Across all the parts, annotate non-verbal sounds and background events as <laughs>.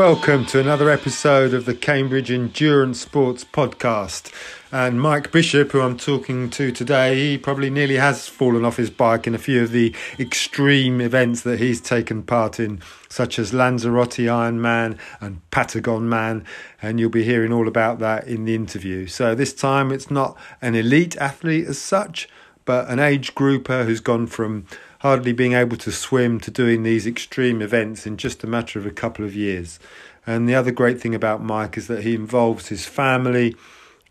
Welcome to another episode of the Cambridge Endurance Sports Podcast. And Mike Bishop, who I'm talking to today, he probably nearly has fallen off his bike in a few of the extreme events that he's taken part in, such as Lanzarote Ironman and Patagon Man. And you'll be hearing all about that in the interview. So this time it's not an elite athlete as such, but an age grouper who's gone from hardly being able to swim to doing these extreme events in just a matter of a couple of years. And the other great thing about Mike is that he involves his family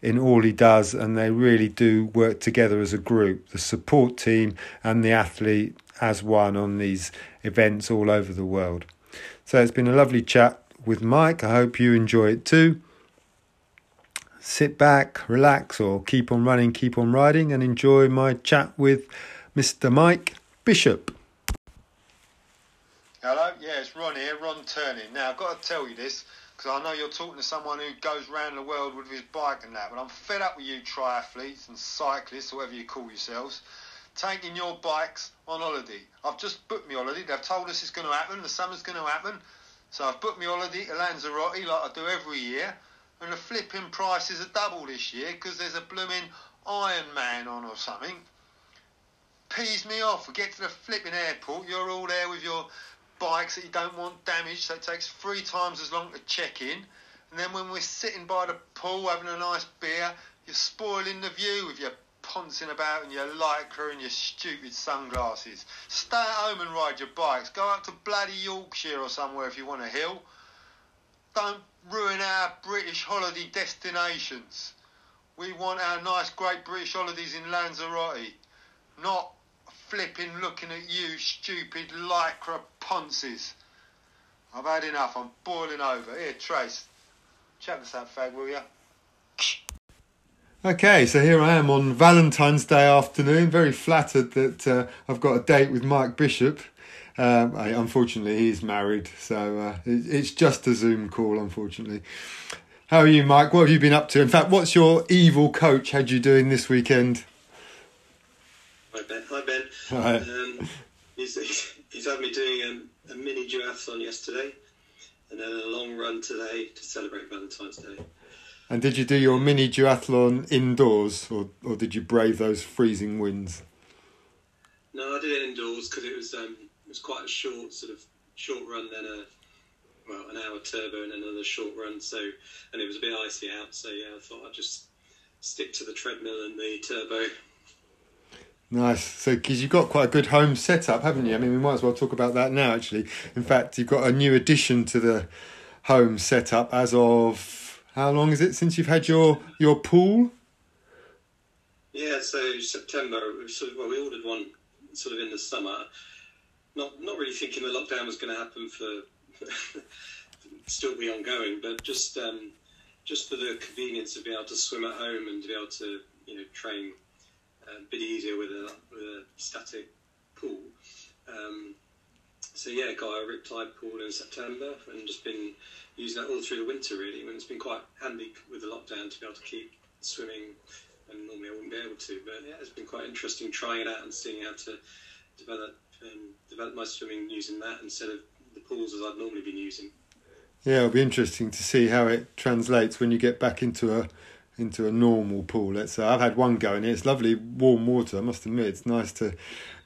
in all he does, and they really do work together as a group the support team and the athlete as one on these events all over the world. So it's been a lovely chat with Mike. I hope you enjoy it too. Sit back, relax, or keep on running, keep on riding, and enjoy my chat with Mr. Mike Bishop. Hello, yeah, it's Ron here, Ron Turning. Now, I've got to tell you this because I know you're talking to someone who goes around the world with his bike and that, but I'm fed up with you triathletes and cyclists, whatever you call yourselves, taking your bikes on holiday. I've just booked me holiday. They've told us it's going to happen, the summer's going to happen. So I've booked me holiday to Lanzarote like I do every year, and the flipping prices are double this year because there's a blooming Iron Man on or something pees me off. We get to the flipping airport, you're all there with your bikes that you don't want damaged, so it takes three times as long to check in. And then when we're sitting by the pool having a nice beer, you're spoiling the view with your poncing about and your lycra and your stupid sunglasses. Stay at home and ride your bikes. Go up to bloody Yorkshire or somewhere if you want a hill. Don't ruin our British holiday destinations. We want our nice, great British holidays in Lanzarote, not flipping looking at you, stupid lycra ponces. I've had enough. I'm boiling over. Here, Trace. Chat us out, fag, will you? Okay, so here I am on Valentine's Day afternoon. Very flattered that uh, I've got a date with Mike Bishop. Um, I, unfortunately, he's married, so uh, it, it's just a Zoom call, unfortunately. How are you, Mike? What have you been up to? In fact, what's your evil coach had you doing this weekend? Hi Ben. Hi Ben. Hi. Um, he's, he's had me doing a, a mini duathlon yesterday, and then a long run today to celebrate Valentine's Day. And did you do your mini duathlon indoors, or or did you brave those freezing winds? No, I did it indoors because it was um, it was quite a short sort of short run, then a well an hour turbo and another short run. So and it was a bit icy out, so yeah, I thought I'd just stick to the treadmill and the turbo. Nice. So, because you've got quite a good home setup, haven't you? I mean, we might as well talk about that now, actually. In fact, you've got a new addition to the home setup as of how long is it since you've had your your pool? Yeah, so September. Sort of, well, we ordered one sort of in the summer. Not not really thinking the lockdown was going to happen for <laughs> still be ongoing, but just um, just for the convenience of being able to swim at home and to be able to you know train a bit easier with a, with a static pool. Um, so yeah, got a riptide pool in September and just been using that all through the winter really. When it's been quite handy with the lockdown to be able to keep swimming, and normally I wouldn't be able to. But yeah, it's been quite interesting trying it out and seeing how to develop um, develop my swimming using that instead of the pools as I'd normally been using. Yeah, it'll be interesting to see how it translates when you get back into a into a normal pool. Let's say I've had one go in it. It's lovely warm water. I must admit, it's nice to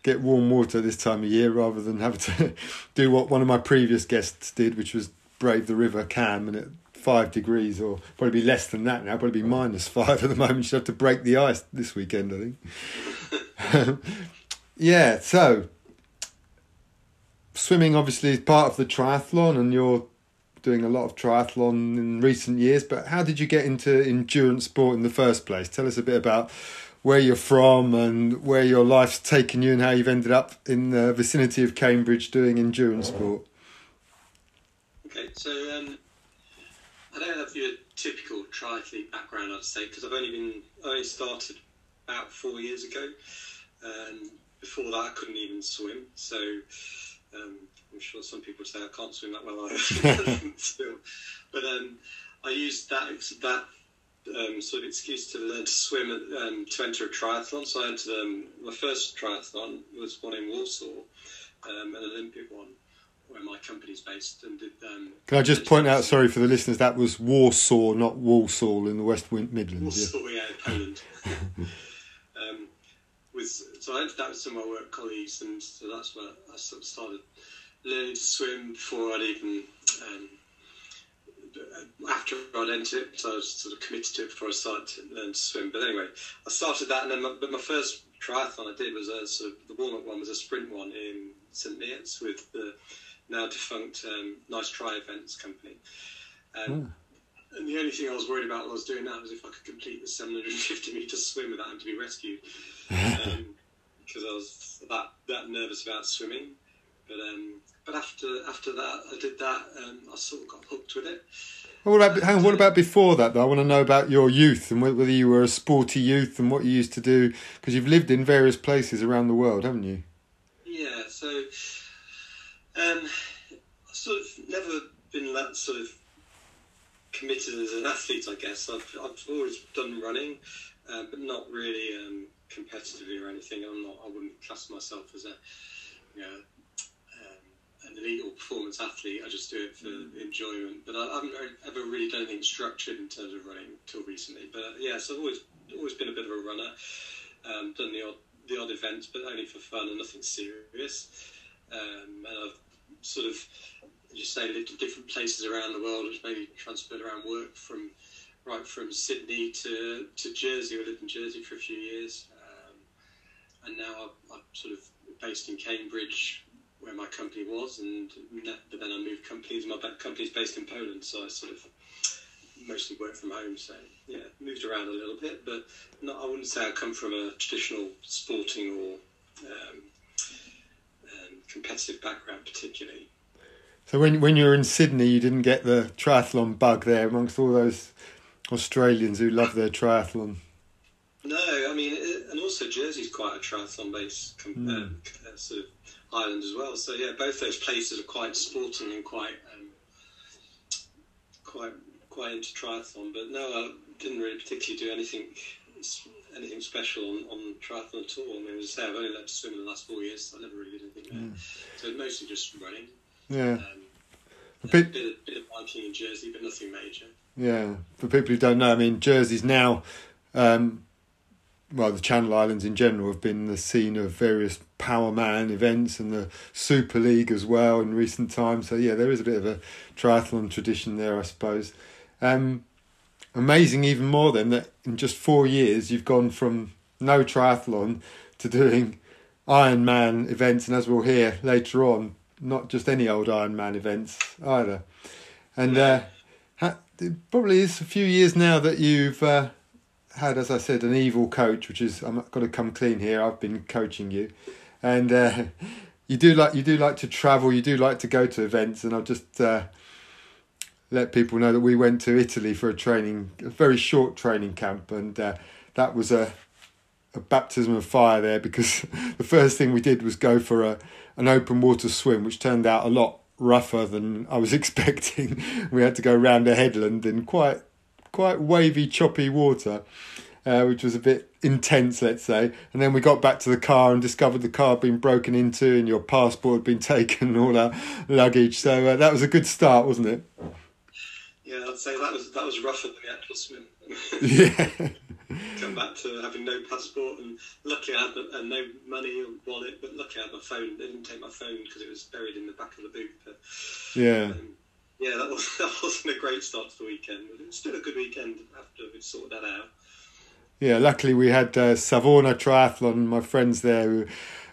get warm water this time of year rather than have to <laughs> do what one of my previous guests did, which was brave the river Cam and at five degrees or probably be less than that now, probably be minus five <laughs> at the moment. She'd have to break the ice this weekend, I think. <laughs> yeah, so swimming obviously is part of the triathlon and you're doing a lot of triathlon in recent years, but how did you get into endurance sport in the first place? Tell us a bit about where you're from and where your life's taken you and how you've ended up in the vicinity of Cambridge doing endurance sport. Okay, so um, I don't have your typical triathlete background, I'd say, because I've only been I only started about four years ago. Um, before that, I couldn't even swim, so um, I'm sure some people say I can't swim that well either. <laughs> Still, but um, I used that that um, sort of excuse to learn to swim um, to enter a triathlon. So I entered um, my first triathlon was one in Warsaw, um, an Olympic one, where my company's based, and did. Um, Can I just point out, sorry for the listeners, that was Warsaw, not Walsall in the West Midlands. Warsaw, yeah, yeah Poland. <laughs> um, with so I entered that with some of my work colleagues, and so that's where I sort of started learning to swim before I'd even. Um, after I'd entered it, so I was sort of committed to it before I started to learn to swim. But anyway, I started that, and then my, but my first triathlon I did was a sort of the warm up one was a sprint one in St Neots with the now defunct um, Nice Try Events company. Um, mm. And the only thing I was worried about while I was doing that was if I could complete the 750 metre swim without having to be rescued. <laughs> Um, because I was that, that nervous about swimming. But um, but after after that, I did that, and I sort of got hooked with it. What about, what about before that? Though I want to know about your youth and whether you were a sporty youth and what you used to do because you've lived in various places around the world, haven't you? Yeah. So, um, I've sort of never been that sort of committed as an athlete. I guess I've I've always done running, uh, but not really um, competitively or anything. I'm not. I wouldn't class myself as a you know, an elite or performance athlete. I just do it for mm. enjoyment. But I, haven't ever really done anything structured in terms of running until recently. But uh, yes, I've always always been a bit of a runner. Um, done the odd the odd events, but only for fun and nothing serious. Um, and I've sort of, as you say, lived in different places around the world, which maybe transferred around work from right from Sydney to, to Jersey. I lived in Jersey for a few years, um, and now I'm, I'm, sort of based in Cambridge, where my company was, and but then I moved companies. My company's based in Poland, so I sort of mostly work from home. So yeah, moved around a little bit, but not, I wouldn't say I come from a traditional sporting or um, um, competitive background particularly. So when when you were in Sydney, you didn't get the triathlon bug there amongst all those Australians who love their triathlon. No, I mean, and also Jersey's quite a triathlon-based mm. uh, sort of island as well. So yeah, both those places are quite sporting and quite um, quite quite into triathlon. But no, I didn't really particularly do anything anything special on, on triathlon at all. I mean, as I say, I've only learned to swim in the last four years. So I never really did anything there. Mm. So mostly just running. Yeah. Um, a bit, bit, bit of biking in Jersey, but nothing major. Yeah, for people who don't know, I mean, Jersey's now um, well, the Channel Islands in general have been the scene of various Power Man events and the Super League as well in recent times. So yeah, there is a bit of a triathlon tradition there, I suppose. Um, amazing, even more than that. In just four years, you've gone from no triathlon to doing Ironman events, and as we'll hear later on, not just any old Ironman events either. And uh, it probably is a few years now that you've. Uh, had, as I said, an evil coach, which is I'm going to come clean here. I've been coaching you, and uh, <laughs> you do like you do like to travel. You do like to go to events, and I'll just uh, let people know that we went to Italy for a training, a very short training camp, and uh, that was a a baptism of fire there because <laughs> the first thing we did was go for a an open water swim, which turned out a lot rougher than I was <laughs> expecting. we had to go around a headland in quite quite wavy, choppy water, uh, which was a bit intense, let's say. And then we got back to the car and discovered the car had been broken into and your passport had been <laughs> taken and all our luggage. So uh, that was a good start, wasn't it? Yeah, I'd say that was that was rougher than the actual swim. yeah. <laughs> Come back to having no passport and luckily I had uh, no money or wallet, but luckily I had my phone. They didn't take my phone because it was buried in the back of the boot. But, yeah. Um, yeah, that, was, <laughs> that wasn't a great start to the weekend, but it was still a good weekend after we sorted that out. Yeah, luckily we had uh, Savona Triathlon, my friends there who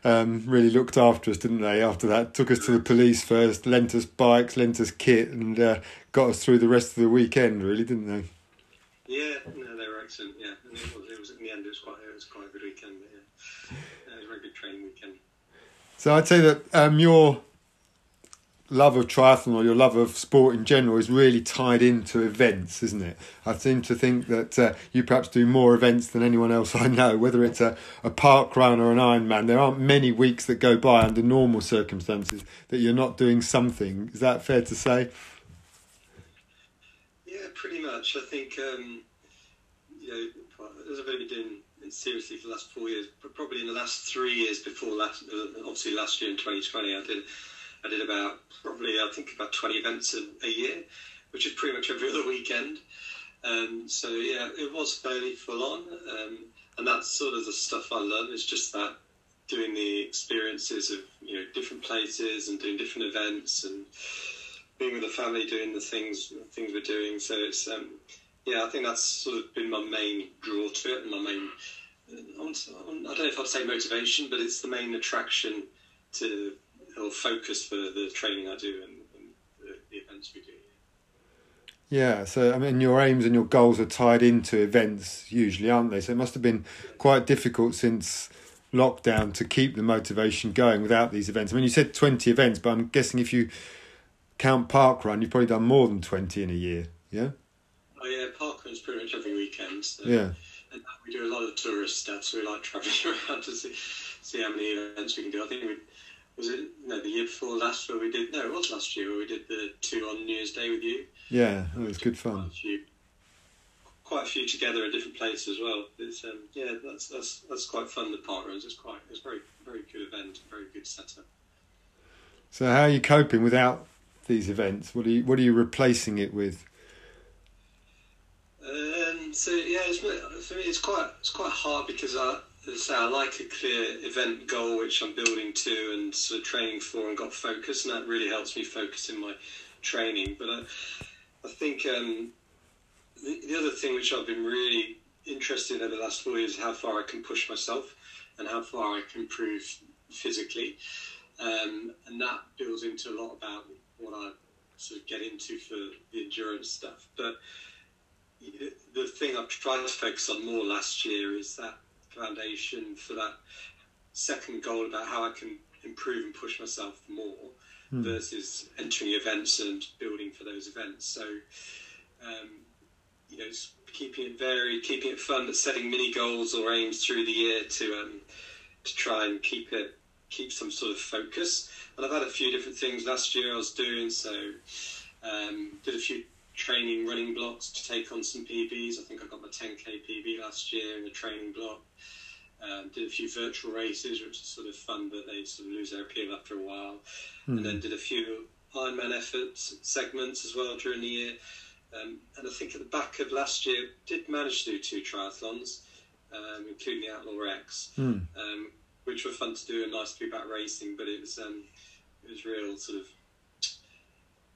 um, really looked after us, didn't they? After that, took us to the police first, lent us bikes, lent us kit, and uh, got us through the rest of the weekend. Really, didn't they? Yeah, no, they were excellent. Yeah, and it was, it was in the end, it was quite, it was quite a good weekend. yeah, it was a very good training weekend. So I'd say that um, your love of triathlon or your love of sport in general is really tied into events, isn't it? I seem to think that uh, you perhaps do more events than anyone else I know, whether it's a, a park run or an Ironman. There aren't many weeks that go by under normal circumstances that you're not doing something. Is that fair to say? Yeah, pretty much. I think, um, you know, as I've only been doing it seriously for the last four years, but probably in the last three years before last, uh, obviously last year in 2020, I did I did about probably I think about twenty events a, a year, which is pretty much every other weekend. Um, so yeah, it was fairly full on, um, and that's sort of the stuff I love. It's just that doing the experiences of you know different places and doing different events and being with the family, doing the things things we're doing. So it's um, yeah, I think that's sort of been my main draw to it and my main. I don't know if I'd say motivation, but it's the main attraction to or focus for the training I do and, and the, the events we do. Yeah, so I mean, your aims and your goals are tied into events usually, aren't they? So it must have been quite difficult since lockdown to keep the motivation going without these events. I mean, you said 20 events, but I'm guessing if you count park run, you've probably done more than 20 in a year, yeah? Oh, yeah, park runs pretty much every weekend. So. Yeah. And we do a lot of tourist stuff, so we like <laughs> travelling around to see, see how many events we can do. I think we was it no the year before last where we did no it was last year where we did the two on New Year's Day with you. Yeah, it was good fun. Quite a few, quite a few together at different places as well. It's um, yeah, that's that's that's quite fun. The park runs. It's quite it's very very good event, very good setup. So how are you coping without these events? What are you what are you replacing it with? Um, so yeah, it's, for me it's quite it's quite hard because I say, I like a clear event goal which I'm building to and sort of training for and got focus, and that really helps me focus in my training. But I, I think um, the, the other thing which I've been really interested in over the last four years is how far I can push myself and how far I can improve physically. Um, and that builds into a lot about what I sort of get into for the endurance stuff. But the thing I've tried to focus on more last year is that foundation for that second goal about how I can improve and push myself more mm. versus entering events and building for those events. So, um, you know, keeping it varied, keeping it fun, but setting mini goals or aims through the year to um, to try and keep it keep some sort of focus. And I've had a few different things last year I was doing. So, um, did a few training running blocks to take on some PBs. I think I got my 10k PB last year in a training block. Um, did a few virtual races, which is sort of fun, but they sort of lose their appeal after a while. Mm. And then did a few Ironman efforts segments as well during the year. Um, and I think at the back of last year, did manage to do two triathlons, um, including the Outlaw X, mm. which were fun to do and nice to be back racing. But it was um, it was real sort of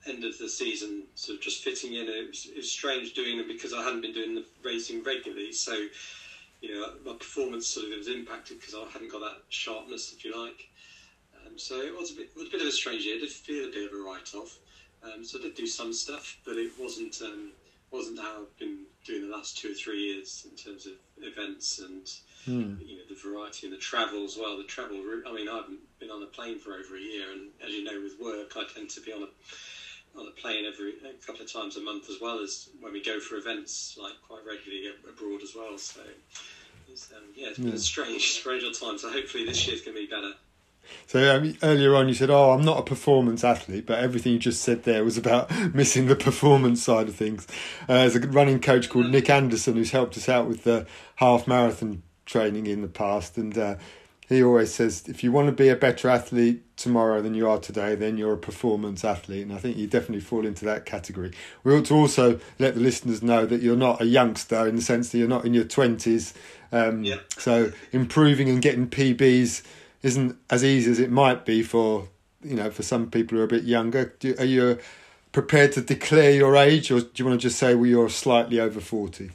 end of the season, sort of just fitting in. It was, it was strange doing them because I hadn't been doing the racing regularly, so you know my performance sort of was impacted because I hadn't got that sharpness, if you like. Um, so it was a bit, it was a bit of a strange year. I did feel a bit of a write-off. Um, so I did do some stuff, but it wasn't um, wasn't how I've been doing the last two or three years in terms of events and mm. you know the variety and the travel as well. The travel, route. I mean, I haven't been on a plane for over a year, and as you know, with work, I tend to be on a on a plane every a couple of times a month, as well as when we go for events like quite regularly abroad as well. So it's, um, yeah, it's been yeah. a strange, <laughs> strange old time. So hopefully this year's going to be better. So um, earlier on, you said, "Oh, I'm not a performance athlete," but everything you just said there was about <laughs> missing the performance side of things. Uh, there's a running coach called Nick Anderson who's helped us out with the half marathon training in the past, and uh, he always says if you want to be a better athlete tomorrow than you are today, then you're a performance athlete. And I think you definitely fall into that category. We ought to also let the listeners know that you're not a youngster in the sense that you're not in your 20s. Um, yeah. So improving and getting PBs isn't as easy as it might be for you know for some people who are a bit younger. Do, are you prepared to declare your age, or do you want to just say well you're slightly over forty?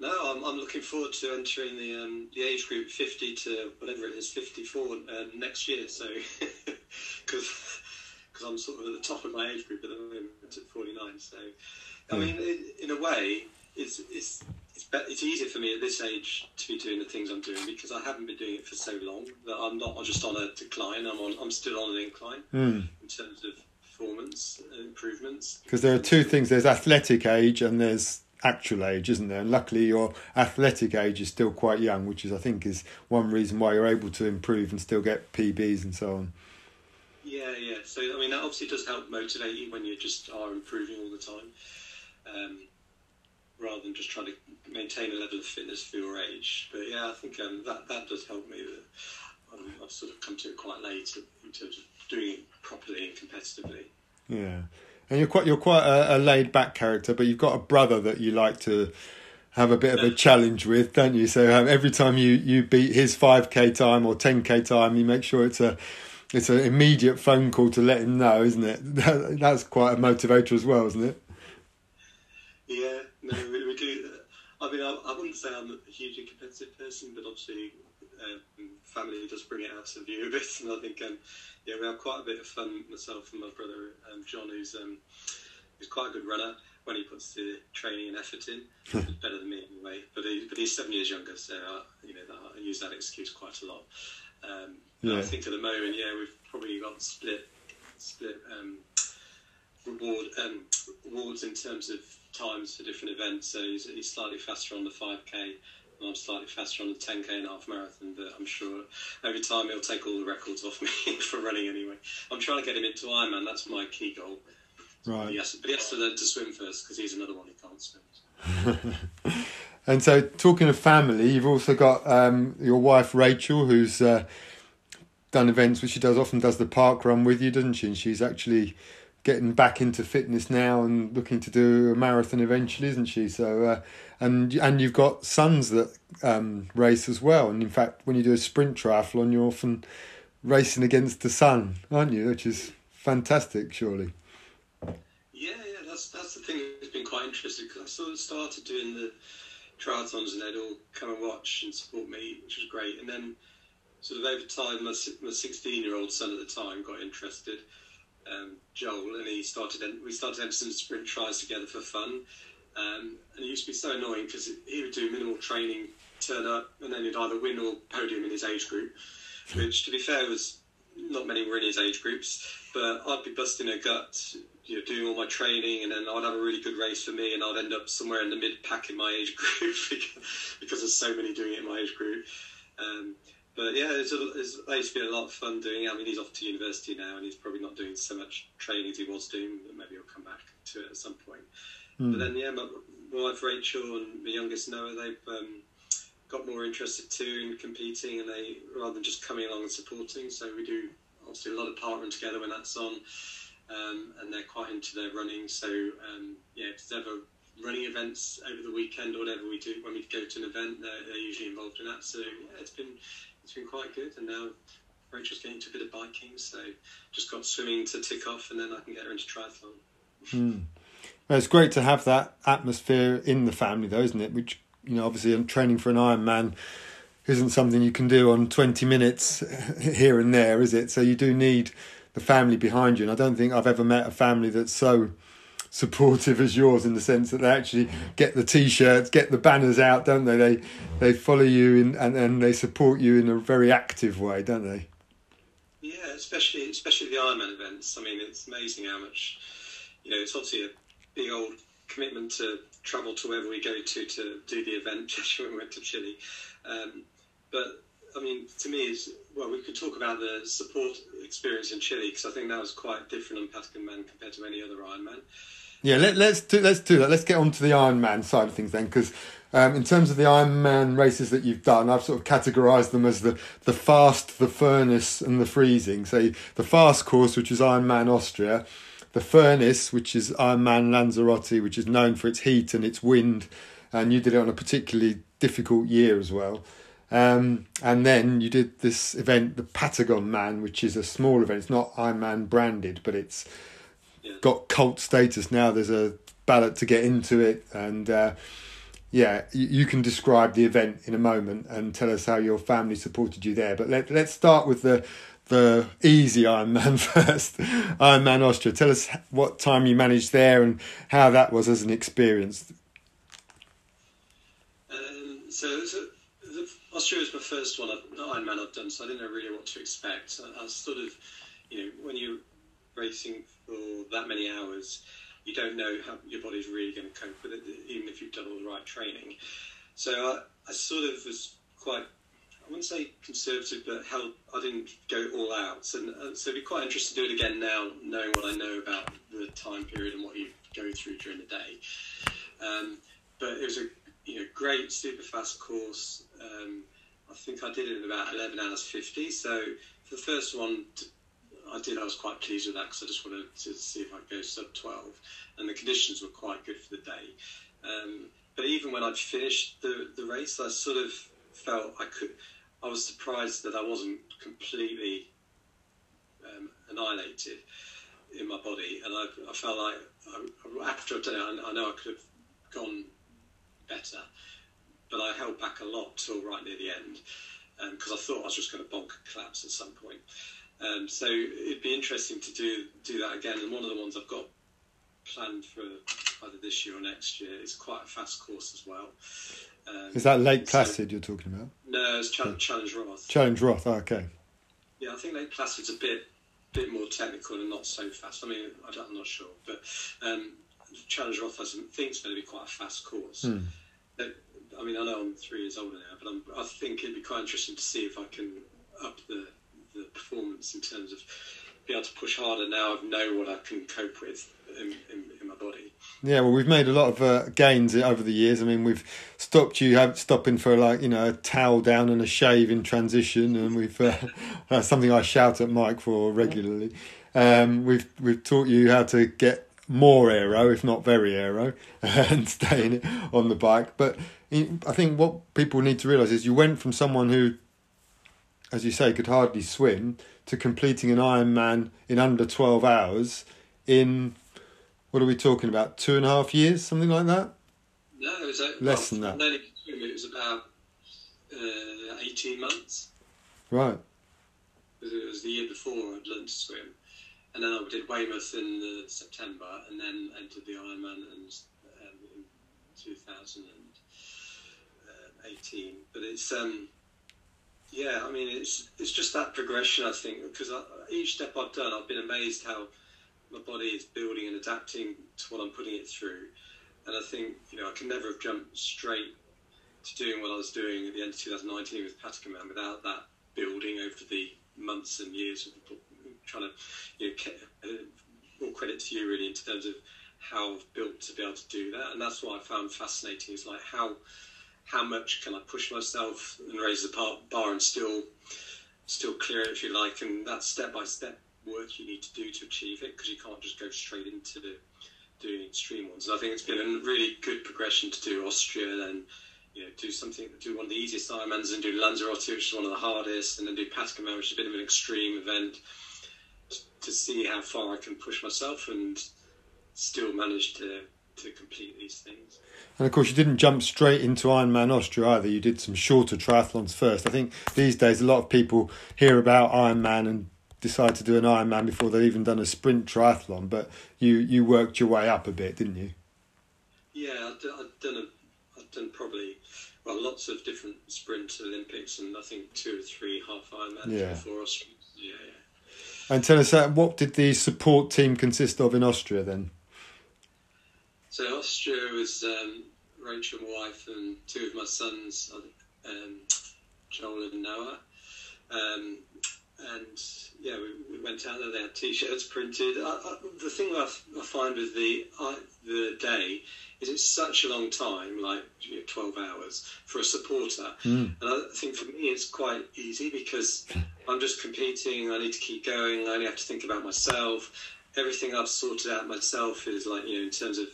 No, I'm, I'm looking forward to entering the um, the age group 50 to whatever it is 54 uh, next year. So <laughs> because because I'm sort of at the top of my age group at the moment at 49. So I hmm. mean, it, in a way, it's it's it's, be- it's easier for me at this age to be doing the things I'm doing because I haven't been doing it for so long that I'm not just on a decline. I'm on I'm still on an incline mm. in terms of performance improvements. Because there are two things: there's athletic age and there's actual age, isn't there? And luckily, your athletic age is still quite young, which is, I think, is one reason why you're able to improve and still get PBs and so on. Yeah, yeah. So I mean, that obviously does help motivate you when you just are improving all the time, um, rather than just trying to maintain a level of fitness for your age. But yeah, I think um, that that does help me. Um, I've sort of come to it quite late in terms of doing it properly and competitively. Yeah, and you're quite you're quite a, a laid back character, but you've got a brother that you like to have a bit of a challenge with, don't you? So um, every time you, you beat his five k time or ten k time, you make sure it's a it's an immediate phone call to let him know, isn't it? <laughs> That's quite a motivator as well, isn't it? Yeah, no, we, we do. I mean, I, I wouldn't say I'm a hugely competitive person, but obviously, um, family does bring it out of view a bit, and I think um, yeah, we have quite a bit of fun. Myself and my brother um, John, who's um, who's quite a good runner when he puts the training and effort in. better than me anyway. But he, but he's seven years younger, so I, you know I use that excuse quite a lot. Um, yeah. I think at the moment, yeah, we've probably got split split um, reward um, awards in terms of times for different events. So he's, he's slightly faster on the 5k, and I'm slightly faster on the 10k and half marathon. But I'm sure over time he'll take all the records off <laughs> me for running anyway. I'm trying to get him into Ironman. That's my key goal. Right. Yes, but he has to learn to swim first because he's another one who can't swim. <laughs> and so, talking of family, you've also got um, your wife Rachel, who's uh, done events, which she does often does the park run with you, doesn't she? And she's actually getting back into fitness now and looking to do a marathon eventually, isn't she? So, uh, and and you've got sons that um, race as well. And in fact, when you do a sprint triathlon, you're often racing against the son, aren't you? Which is fantastic, surely. Yeah, yeah, that's that's the thing that's been quite interesting because I sort of started doing the triathlons and they'd all come and watch and support me, which was great. And then, sort of over time, my my sixteen year old son at the time got interested um, Joel, and he started. We started having some sprint tries together for fun. Um, and it used to be so annoying because he would do minimal training, turn up, and then he'd either win or podium in his age group. <laughs> Which, to be fair, was not many were in his age groups. But I'd be busting a gut, you know, doing all my training, and then I'd have a really good race for me, and I'd end up somewhere in the mid pack in my age <laughs> group because there's so many doing it in my age group. Um, but yeah, it's, a, it's, it's been a lot of fun doing it. I mean, he's off to university now, and he's probably not doing so much training as he was doing. But maybe he'll come back to it at some point. Mm. But then, yeah, my, my, wife Rachel and my youngest Noah, they've um, got more interested too in competing, and they rather than just coming along and supporting. So we do obviously a lot of partnering together when that's on, um, and they're quite into their running. So um, yeah, if there's ever running events over the weekend or whatever we do when we go to an event, they're, they're usually involved in that. So yeah, it's been it's been quite good. And now Rachel's getting into a bit of biking, so just got swimming to tick off, and then I can get her into triathlon. Mm. Well, it's great to have that atmosphere in the family, though, isn't it? Which you know, obviously, I'm training for an Ironman isn't something you can do on 20 minutes <laughs> here and there, is it? So you do need the family behind you. And I don't think I've ever met a family that's so supportive as yours in the sense that they actually get the t-shirts, get the banners out, don't they? They they follow you in, and and they support you in a very active way, don't they? Yeah, especially especially the Ironman events. I mean, it's amazing how much you know. It's obviously a big old commitment to travel to wherever we go to to do the event. <laughs> Especially when we went to Chile, um, but I mean, to me, is well, we could talk about the support experience in Chile because I think that was quite different on Patagon Man compared to any other Ironman. Yeah, let, us do let's do that. Let's get on to the Ironman side of things then, because um, in terms of the Ironman races that you've done, I've sort of categorised them as the the fast, the furnace, and the freezing. So the fast course, which is Ironman Austria, the furnace, which is Ironman Lanzarote, which is known for its heat and its wind, and you did it on a particularly difficult year as well. Um, and then you did this event, the Patagon Man, which is a small event. It's not Ironman branded, but it's got cult status now. There's a ballot to get into it, and uh, yeah, you, you, can describe the event in a moment and tell us how your family supported you there. But let let's start with the the easy Ironman <laughs> first. Ironman Austria. Tell us what time you managed there and how that was as an experience. Um, so, so Austria was my first one, Ironman I've done, so I didn't know really what to expect. I, I was sort of, you know, when you're racing for that many hours, you don't know how your body's really going to cope with it, even if you've done all the right training. So I, I sort of was quite, I wouldn't say conservative, but held, I didn't go all out. So, uh, so it'd be quite interesting to do it again now, knowing what I know about the time period and what you go through during the day. Um, but it was a you know great super fast course. Um, I think I did it in about 11 hours 50. So for the first one, I did. I was quite pleased with that because I just wanted to see if I could go sub 12, and the conditions were quite good for the day. Um, but even when I'd finished the the race, I sort of felt I could. I was surprised that I wasn't completely um, annihilated in my body, and I, I felt like I, after I'd done it, I, I know I could have gone better, but I held back a lot till right near the end because um, I thought I was just going to bonk and collapse at some point. Um, so it'd be interesting to do do that again. And one of the ones I've got planned for either this year or next year is quite a fast course as well. Um, is that Lake Placid so, you're talking about? No, it's Ch- Challenge Roth. Challenge Roth, oh, okay. Yeah, I think Lake Placid's a bit bit more technical and not so fast. I mean, I am not sure, but um, Challenge Roth I think it's going to be quite a fast course. Mm. I mean, I know I'm three years older now, but I'm, I think it'd be quite interesting to see if I can up the, the performance in terms of be able to push harder now. I know what I can cope with in, in, in my body. Yeah, well, we've made a lot of uh, gains over the years. I mean, we've stopped you have, stopping for like you know a towel down and a shave in transition, and we've uh, <laughs> that's something I shout at Mike for regularly. Um, we've we've taught you how to get more aero, if not very aero, <laughs> and staying on the bike. But I think what people need to realise is you went from someone who, as you say, could hardly swim to completing an Ironman in under 12 hours in, what are we talking about, two and a half years, something like that? No, it was less well, than that. It was about uh, 18 months. Right. It was the year before I'd learned to swim. And then I did Weymouth in September and then entered the Ironman and, um, in 2018. But it's um, yeah, I mean, it's it's just that progression. I think because each step I've done, I've been amazed how my body is building and adapting to what I'm putting it through. And I think you know I can never have jumped straight to doing what I was doing at the end of 2019 with Patagon Man without that building over the months and years of trying to you know uh, more credit to you really in terms of how I've built to be able to do that. And that's what I found fascinating is like how how much can I push myself and raise the bar and still still clear it if you like, and that step by step work you need to do to achieve it because you can't just go straight into the, doing extreme ones. And I think it's been a really good progression to do Austria, then you know do something, do one of the easiest Ironmans, and do Lanzarote, which is one of the hardest, and then do Patagonia, which is a bit of an extreme event, to see how far I can push myself and still manage to to complete these things. And of course, you didn't jump straight into Ironman Austria either. You did some shorter triathlons first. I think these days a lot of people hear about Ironman and decide to do an Ironman before they've even done a sprint triathlon. But you, you worked your way up a bit, didn't you? Yeah, I've done, a, I've done probably well lots of different sprint Olympics and I think two or three half Ironmans yeah. before Austria. Yeah, yeah. And tell us, uh, what did the support team consist of in Austria then? So Austria was um, Rachel, my wife, and two of my sons, um, Joel and Noah. Um, and yeah, we, we, went out there. They had T-shirts printed. I, I, the thing I, I, find with the the day is it's such a long time, like you know, twelve hours for a supporter. Mm. And I think for me it's quite easy because <laughs> I'm just competing. I need to keep going. I only have to think about myself. Everything I've sorted out myself is like you know in terms of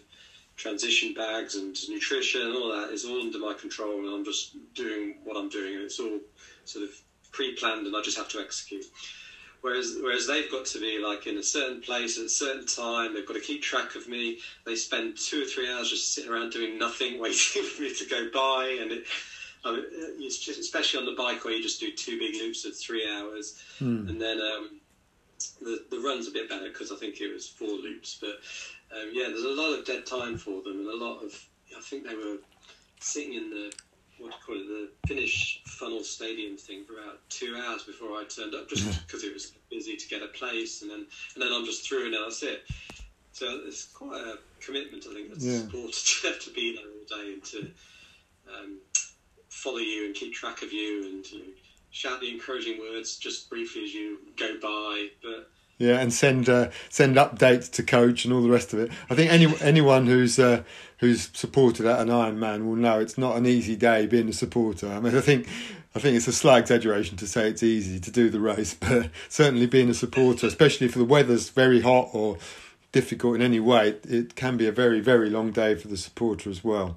transition bags and nutrition and all that is all under my control and I'm just doing what I'm doing and it's all sort of pre-planned and I just have to execute. Whereas, whereas they've got to be like in a certain place at a certain time. They've got to keep track of me. They spend two or three hours just sitting around doing nothing, <laughs> waiting for me to go by. And it, I mean, it's just, especially on the bike where you just do two big loops of three hours, mm. and then um, the the run's a bit better because I think it was four loops. But um, yeah, there's a lot of dead time for them, and a lot of. I think they were sitting in the what do you call it, the finish funnel stadium thing for about two hours before I turned up, just because it was busy to get a place, and then and then I'm just through, and that's it. So it's quite a commitment, I think, as yeah. a supporter <laughs> to have to be there all day and to um, follow you and keep track of you and you know, shout the encouraging words just briefly as you go by. But Yeah, and send uh, send updates to coach and all the rest of it. I think any anyone who's uh, who's supported at an Ironman will know it's not an easy day being a supporter. I mean, I think I think it's a slight exaggeration to say it's easy to do the race, <laughs> but certainly being a supporter, especially if the weather's very hot or difficult in any way, it, can be a very very long day for the supporter as well.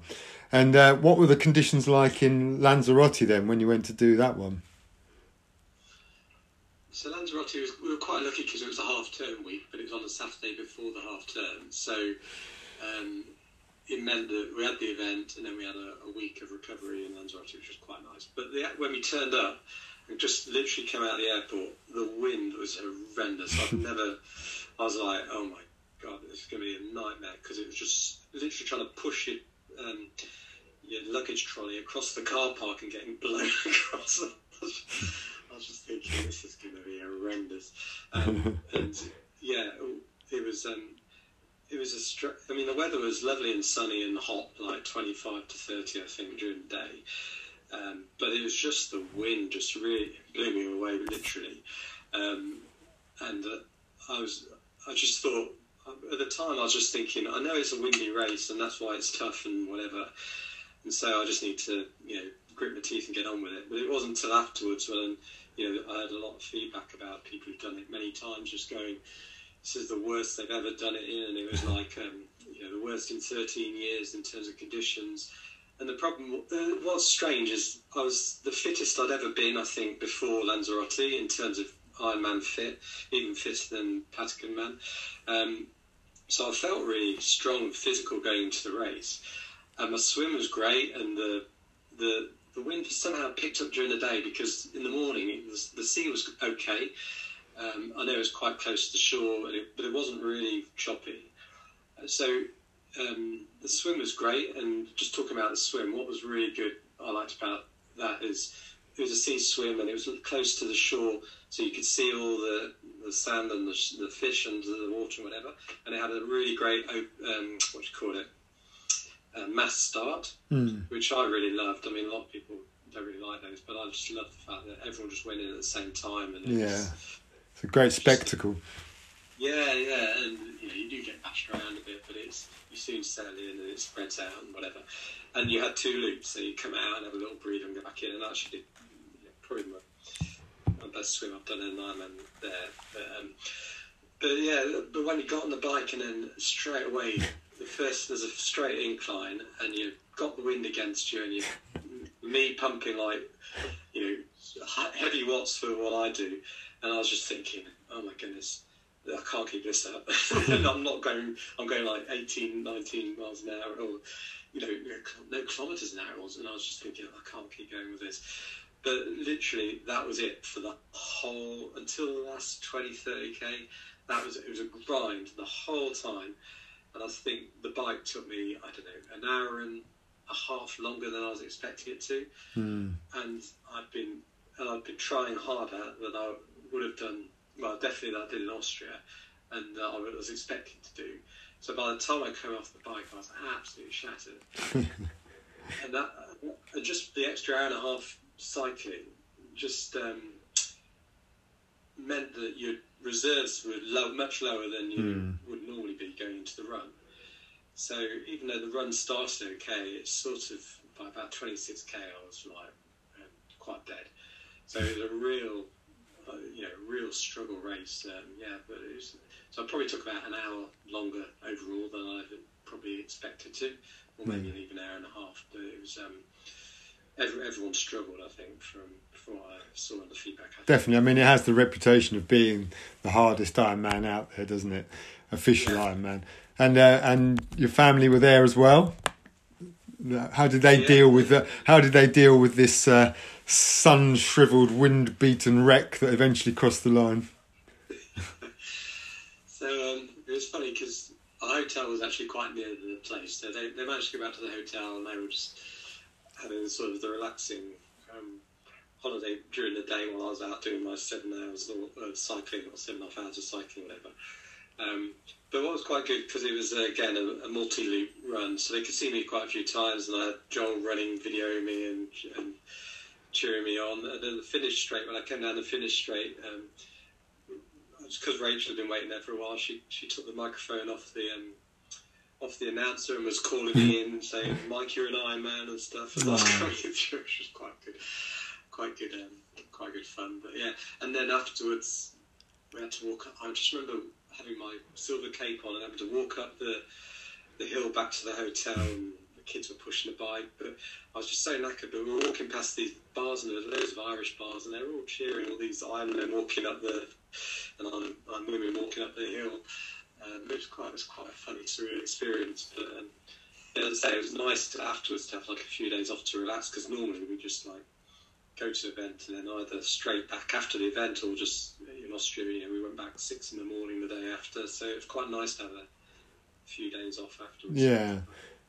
And uh, what were the conditions like in Lanzarote then when you went to do that one? So Lanzarote was we were quite lucky because it was a half term week, but it was on a Saturday before the half term. So um, it meant that we had the event and then we had a, a, week of recovery in Lanzarote, which was quite nice. But the, when we turned up and just literally came out of the airport, the wind was horrendous. I've <laughs> never. I was like, oh my god, this is going to be a nightmare because it was just literally trying to push it. Um, your luggage trolley across the car park and getting <laughs> blown across <laughs> was just thinking this is going to be horrendous. Um, <laughs> and yeah, it was. Um, it was a. Str- I mean, the weather was lovely and sunny and hot, like twenty-five to thirty, I think, during the day. Um, but it was just the wind, just really blew me away, literally. Um, and uh, I was, I just thought at the time, I was just thinking, I know it's a windy race, and that's why it's tough and whatever. And so I just need to, you know, grit my teeth and get on with it. But it wasn't until afterwards when you know, I had a lot of feedback about people who've done it many times, just going, "This is the worst they've ever done it in," and it was like, um, you know, the worst in 13 years in terms of conditions. And the problem, uh, what's strange is I was the fittest I'd ever been, I think, before Lanzarote in terms of Ironman fit, even fitter than Patagon Man. Um, so I felt really strong and physical going into the race. And my swim was great, and the the the wind somehow picked up during the day because in the morning was, the sea was okay. Um, I know it was quite close to the shore, it, but it wasn't really choppy. Uh, so um, the swim was great. And just talking about the swim, what was really good I liked about that is it was a sea swim and it was close to the shore, so you could see all the, the sand and the, the fish under the water and whatever. And it had a really great um, what do you call it? Uh, mass start, mm. which I really loved. I mean, a lot of people don't really like those, but I just love the fact that everyone just went in at the same time. And it yeah, was, it's a great spectacle. yeah, yeah, and you know you do get bashed around a bit, but it's you soon settle in and it spreads out and whatever. And you had two loops, so you come out and have a little breather and go back in, and actually did probably my, my best swim I've done in an Ironman there. But, um, but yeah, but when you got on the bike and then straight away the first there's a straight incline and you've got the wind against you and you <laughs> me pumping like you know heavy watts for what I do. And I was just thinking oh my goodness I can't keep this up. <laughs> And I'm not going I'm going like 18 19 miles an hour or you know no kilometers an hour. And I was just thinking I can't keep going with this. But literally that was it for the whole until the last 20 30k that was it was a grind the whole time and I think the bike took me, I don't know, an hour and a half longer than I was expecting it to. Mm. And I've been and I've been trying harder than I would have done. Well, definitely than I did in Austria, and uh, I was expecting to do. So by the time I came off the bike, I was absolutely shattered. <laughs> and that, and just the extra hour and a half cycling, just um, meant that your reserves were low, much lower than you mm. would normally be going into the run. So even though the run started okay, it's sort of by about 26k I was like um, quite dead. So it was a real, uh, you know, real struggle race. Um, yeah, but it was, so I probably took about an hour longer overall than I probably expected to, or maybe mm. even an hour and a half. But it was um, every, everyone struggled, I think, from from what I saw the feedback. I Definitely, I mean, it has the reputation of being the hardest Ironman out there, doesn't it? Official yeah. Ironman, and uh, and your family were there as well. How did they yeah. deal with the, How did they deal with this uh, sun shriveled, wind beaten wreck that eventually crossed the line? <laughs> so um, it was funny because our hotel was actually quite near the place, so they, they managed to get back to the hotel and they were just having sort of the relaxing um, holiday during the day while I was out doing my seven hours of cycling or seven and a half hours of cycling, whatever. Um, but what was quite good because it was uh, again a, a, multi-loop run, so they could see me quite a few times, and I had Joel running, videoing me and, and cheering me on. And then the finish straight, when I came down the finish straight, um, because Rachel had been waiting there for a while, she she took the microphone off the um, off the announcer and was calling me in saying, "Mike, you're an Iron Man" and stuff. And was Wow. <laughs> through, which was quite good, quite good, um, quite good fun. But yeah, and then afterwards we had to walk. up. I just remember having my silver cape on and having to walk up the the hill back to the hotel. And the kids were pushing a bike, but I was just so knackered. But we were walking past these bars and there was loads of Irish bars, and they were all cheering. All these Men walking up the, and I'm, I'm women walking up the hill. Um, it was quite, it was quite a funny, surreal experience. But um, as I say, it was nice to afterwards to have like a few days off to relax because normally we just like go to the event and then either straight back after the event or just in Austria. You know, we went back six in the morning the day after, so it was quite nice to have a few days off afterwards. Yeah.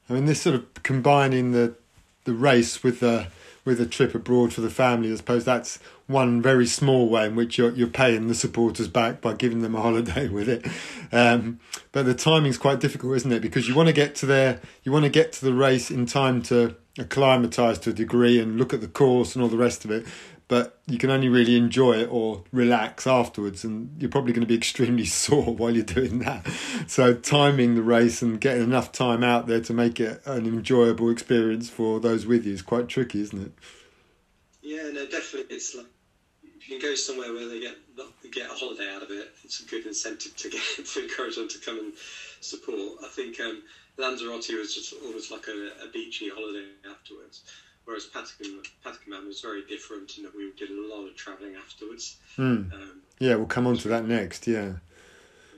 I mean, this sort of combining the the race with the with a trip abroad for the family. I suppose that's one very small way in which you're you're paying the supporters back by giving them a holiday <laughs> with it. Um, but the timing's quite difficult, isn't it? Because you want to get to there, you want to get to the race in time to acclimatise to a degree and look at the course and all the rest of it. But you can only really enjoy it or relax afterwards, and you're probably going to be extremely <laughs> sore while you're doing that. So timing the race and getting enough time out there to make it an enjoyable experience for those with you is quite tricky, isn't it? Yeah, no, definitely. It's like if you can go somewhere where they get get a holiday out of it. It's a good incentive to <laughs> get to encourage them to come and support. I think um, Lanzarote was just almost like a, a beachy holiday afterwards, whereas Patagon Patagon was very different in that we did a lot of travelling afterwards. Mm. Um, Yeah, we'll come on to that next. Yeah.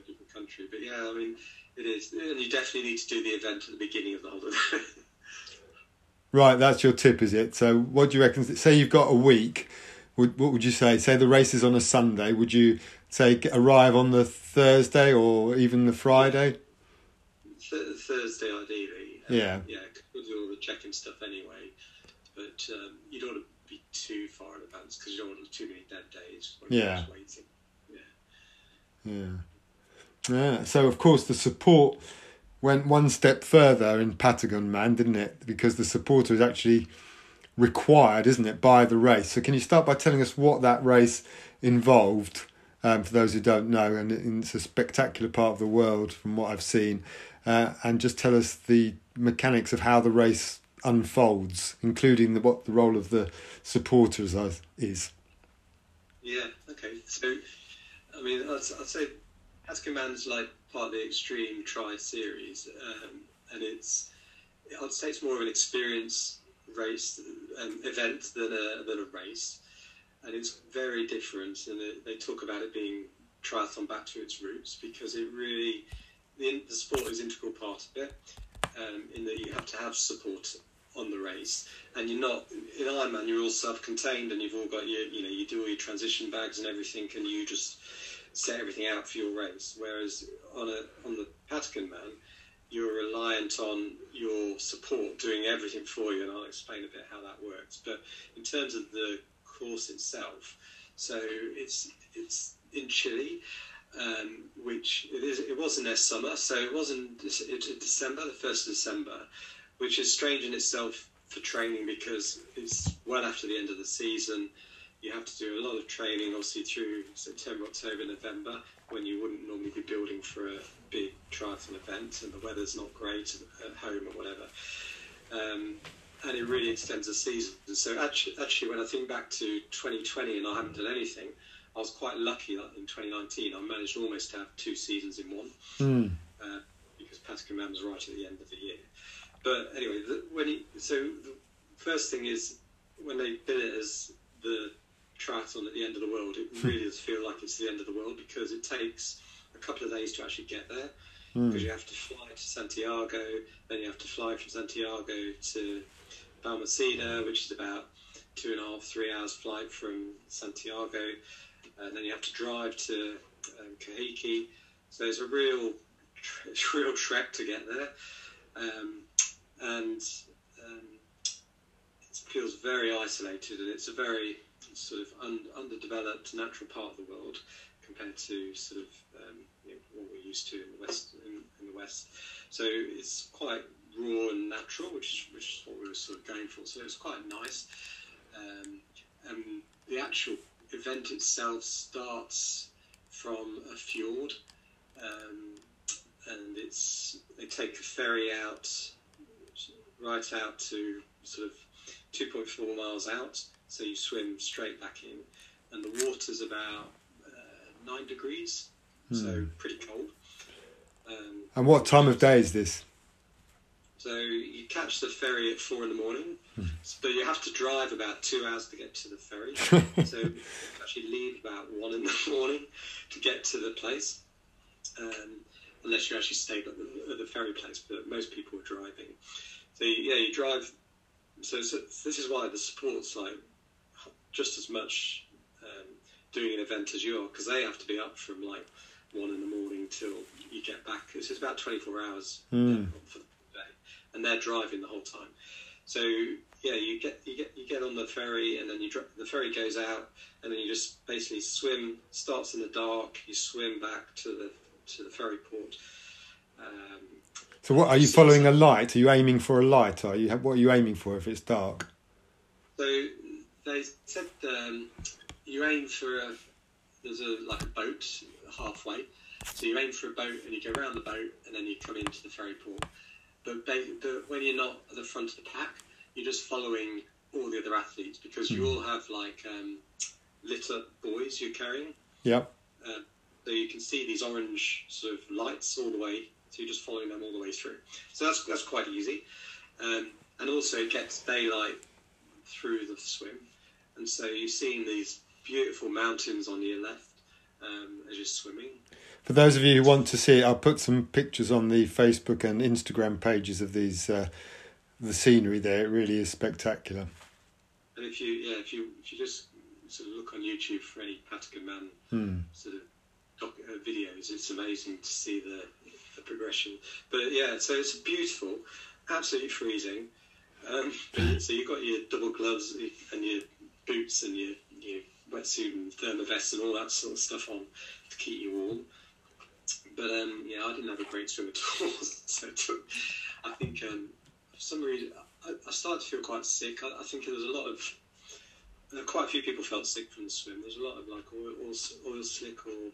different country, but yeah, I mean, it is, and you definitely need to do the event at the beginning of the holiday. <laughs> Right, that's your tip, is it? So, what do you reckon? Say you've got a week. Would, what would you say? Say the race is on a Sunday. Would you say arrive on the Thursday or even the Friday? Th- Thursday, ideally. Um, Yeah. Yeah, we'll do all the checking stuff anyway. But um, you don't want to be too far in advance because you don't want too many dead days Yeah. waiting. Yeah. Yeah. Yeah. So, of course, the support went one step further in Patagon Man, didn't it? Because the supporter is actually required, isn't it, by the race. So, can you start by telling us what that race involved? Um, for those who don't know, and it's a spectacular part of the world from what I've seen, uh, and just tell us the mechanics of how the race unfolds, including the, what the role of the supporters is- is. Yeah, okay. So, I mean, I'd, I'd say Man's like part of the Extreme Tri series, um, and it's, I'd say it's more of an experience race um, event than a, than a race, and it's very different. And it, they talk about it being triathlon back to its roots because it really, the, the sport is integral part of it, um, in that you have to have support on the race, and you're not in Ironman. You're all self-contained, and you've all got your, you know, you do all your transition bags and everything, and you just set everything out for your race. Whereas on a on the Patagon Man, you're reliant on your support doing everything for you, and I'll explain a bit how that works. But in terms of the course itself, so it's it's in Chile. Um, which it is. It was in their summer, so it was in December, the first of December, which is strange in itself for training because it's well after the end of the season. You have to do a lot of training, obviously through September, October, November, when you wouldn't normally be building for a big triathlon event, and the weather's not great at home or whatever. Um, and it really extends the season. So actually, actually, when I think back to 2020 and I haven't done anything, I was quite lucky that in 2019 I managed almost to have two seasons in one Mm. uh, because Patagon Man was right at the end of the year. But anyway, the, when he, so the first thing is when they bill it as the triathlon at the end of the world, it really does feel like it's the end of the world because it takes a couple of days to actually get there. Because you have to fly to Santiago, then you have to fly from Santiago to Balmaceda, which is about two and a half, three hours flight from Santiago, and then you have to drive to um, Coyhaique. So it's a real, it's <laughs> a real trek to get there, um, and um, it feels very isolated, and it's a very sort of un, underdeveloped natural part of the world compared to sort of um, you know, what we're used to in the west. In, in the west, so it's quite raw and natural, which is which is what we were sort of going for. So it was quite nice. Um, and the actual event itself starts from a fjord, um, and it's they take a ferry out right out to sort of 2.4 miles out, so you swim straight back in, and the water's about uh, nine degrees, so pretty cold. Um, And what time of day is this? so you catch the ferry at four in the morning, but you have to drive about two hours to get to the ferry. <laughs> so you actually leave about one in the <laughs> morning to get to the place, um, unless you actually stay at the, at the ferry place. But most people are driving. So yeah, you drive. So, so this is why the support's like just as much um, doing an event as you are because they have to be up from like one in the morning till you get back. It's it's about twenty four hours Mm. for the day, and they're driving the whole time. So yeah, you get you get you get on the ferry, and then you dr- the ferry goes out, and then you just basically swim. Starts in the dark. You swim back to the to the ferry port. Um, So what are you following a light? Are you aiming for a light? Are you what are you aiming for if it's dark? So they said um, you aim for a there's a like a boat halfway. So you aim for a boat and you go around the boat and then you come into the ferry port. But, but when you're not at the front of the pack, you're just following all the other athletes because you all have like um, lit up buoys you're carrying. Yep. So you can see these orange sort of lights all the way. So you're just following them all the way through. So that's that's quite easy. Um, and also it gets daylight through the swim, and so you're seeing these beautiful mountains on your left um, as you're swimming. For those of you who want to see it, I'll put some pictures on the Facebook and Instagram pages of these uh, the scenery there. It really is spectacular. And if you yeah if you if you just sort of look on YouTube for any Patagon Man Hmm. sort of doc, uh, videos, it's amazing to see the, the progression. But yeah, so it's beautiful, absolutely freezing. Um, so you've got your double gloves and your boots and your, your wetsuit and thermovest and all that sort of stuff on to keep you warm. But um, yeah, I didn't have a great swim at all. <laughs> so took, I think um, for some reason I, I started to feel quite sick. I, I think there was a lot of uh, quite a few people felt sick from the swim. There's a lot of like oil, oil, oil slick or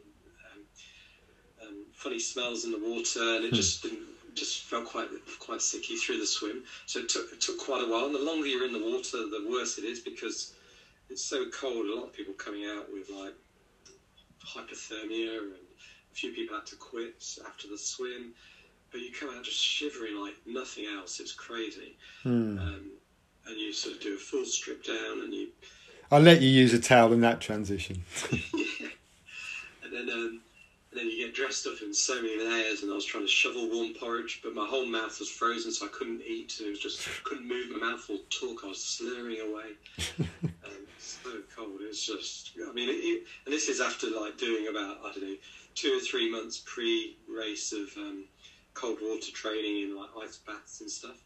um, funny smells in the water, and it just didn't, just felt quite quite sicky through the swim. So it took it took quite a while. And the longer you're in the water, the worse it is because it's so cold. A lot of people coming out with like hypothermia, and a few people had to quit after the swim. But you come out just shivering like nothing else. It's crazy. Hmm. Um, and you sort of do a full strip down, and you I'll let you use a towel in that transition. <laughs> <laughs> and then um, and then you get dressed up in so many layers. And I was trying to shovel warm porridge, but my whole mouth was frozen, so I couldn't eat. and It was just couldn't move my mouth or talk. I was slurring away. <laughs> um, so cold. It was just. I mean, it, it- and this is after like doing about I don't know two or three months pre-race of um, cold water training in like ice baths and stuff.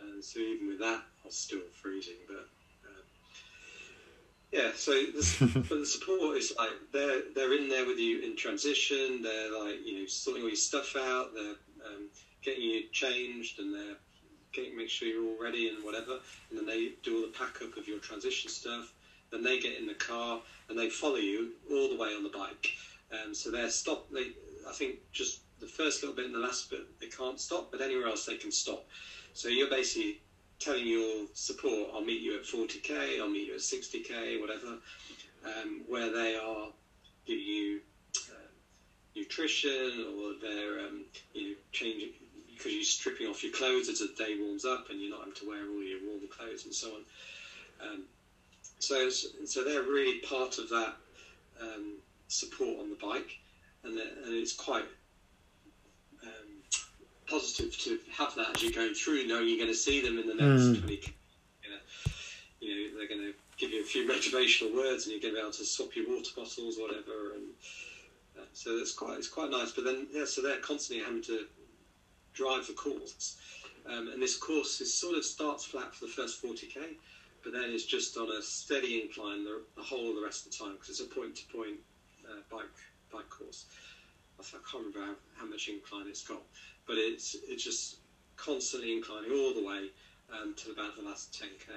And so even with that, I was still freezing. But yeah, so the, but <laughs> the support is like they're they're in there with you in transition. They're like you know sorting all your stuff out. They're um, getting you changed, and they're getting make sure you're all ready and whatever. And then they do all the pack up of your transition stuff. Then they get in the car and they follow you all the way on the bike. Um, so they're stop. They I think just the first little bit and the last bit they can't stop, but anywhere else they can stop. So you're basically telling your support, I'll meet you at 40k, I'll meet you at 60k, whatever, um, where they are giving you uh, nutrition or they're um, you know changing because you're stripping off your clothes as the day warms up and you're not having to wear all your warm clothes and so on. Um, so so they're really part of that um, support on the bike, and, and it's quite positive to have that as you're going through, knowing you're going to see them in the next Mm. 20 you know, you know, they're going to give you a few <laughs> motivational words, and you're going to be able to swap your water bottles, or whatever. And uh, so it's quite it's quite nice. But then yeah, so they're constantly having to drive the course, um, and this course is sort of starts flat for the first 40k, but then it's just on a steady incline the, the whole of the rest of the time because it's a point-to-point uh, bike bike course. I can't remember how, how much incline it's got, but it's it's just constantly inclining all the way um, to about the last 10k,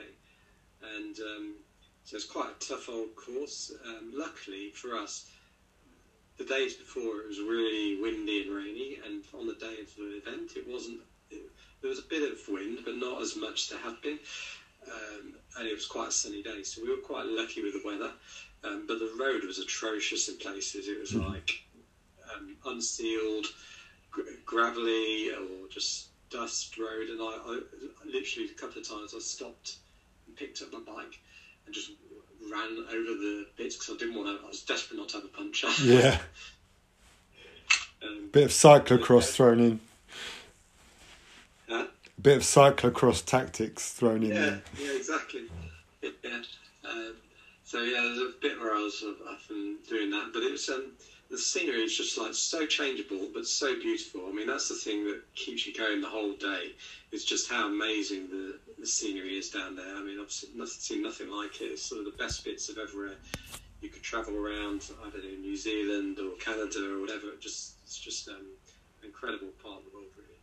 and um, so it's quite a tough old course. Um, luckily for us, the days before it was really windy and rainy, and on the day of the event it wasn't. It, there was a bit of wind, but not as much as there had been, um, and it was quite a sunny day, so we were quite lucky with the weather. Um, but the road was atrocious in places. It was like um, unsealed, gravelly, or just dust road. And I, I literally a couple of times I stopped and picked up my bike and just ran over the bits because I didn't want to. I was desperate not to have a puncture. <laughs> Yeah. um, Bit of cyclocross thrown in. huh? Bit of cyclocross tactics thrown in Yeah, there. yeah, exactly. <laughs> Yeah. Um, so yeah, there's a bit where I was often doing that, but it was um, the scenery is just like so changeable, but so beautiful. I mean, that's the thing that keeps you going the whole day. Is just how amazing the, the scenery is down there. I mean, I've seen nothing, seen nothing like it. It's sort of the best bits of everywhere you could travel around. I don't know, New Zealand or Canada or whatever. It just it's just um, an incredible part of the world, really.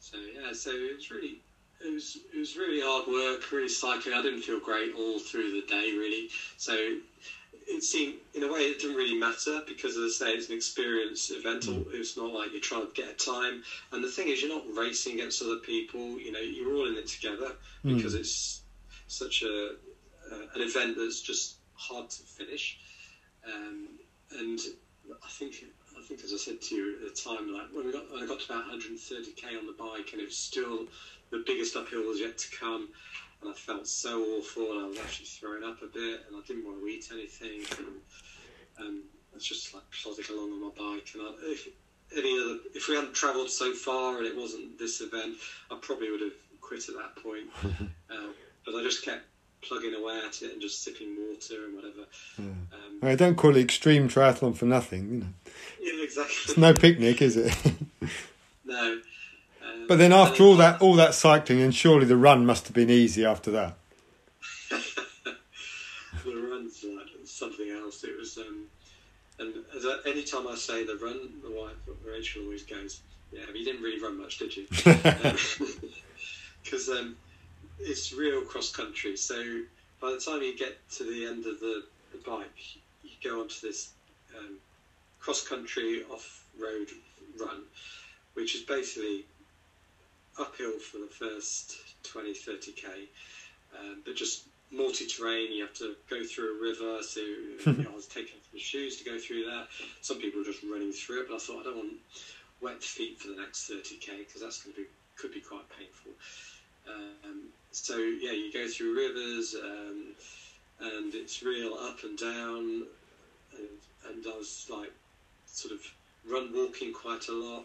So yeah, so it was really it was it was really hard work, really cycling. I didn't feel great all through the day, really. So it seemed, in a way, it didn't really matter because, as I say, it's an experience event. It's not like you're trying to get a time. And the thing is, you're not racing against other people. You know, you're all in it together because it's such a uh, an event that's just hard to finish. Um, and I think, I think, as I said to you at the time, like when we got, when I got to about 130k on the bike, and it was still the biggest uphill was yet to come, and I felt so awful, and I was actually throwing up a bit, and I didn't want to eat anything, and um, I was just like plodding along on my bike, and I, if any other, if we hadn't travelled so far and it wasn't this event, I probably would have quit at that point. <laughs> uh, but I just kept plugging away at it and just sipping water and whatever. Um, I don't call it extreme triathlon for nothing. You know, <laughs> yeah, exactly. it's no picnic, is it? <laughs> No. Um, but then after all that, all that cycling, and surely the run must have been easy after that. <laughs> the run's like something else. It was, um, and any time I say the run, the wife Rachel always goes, "Yeah, but you didn't really run much, did you?" <laughs> <laughs> Because um, it's real cross country. So by the time you get to the end of the, the bike, you go onto this um, cross country off road run, which is basically uphill for the first 20 30k, um, but just multi terrain. You have to go through a river, so <laughs> you know, I was taking off my shoes to go through that. Some people are just running through it, but I thought I don't want wet feet for the next 30k because that's going to be could be quite painful. Um, so yeah, you go through rivers, um, and it's real up and down, and, and I was like sort of run walking quite a lot.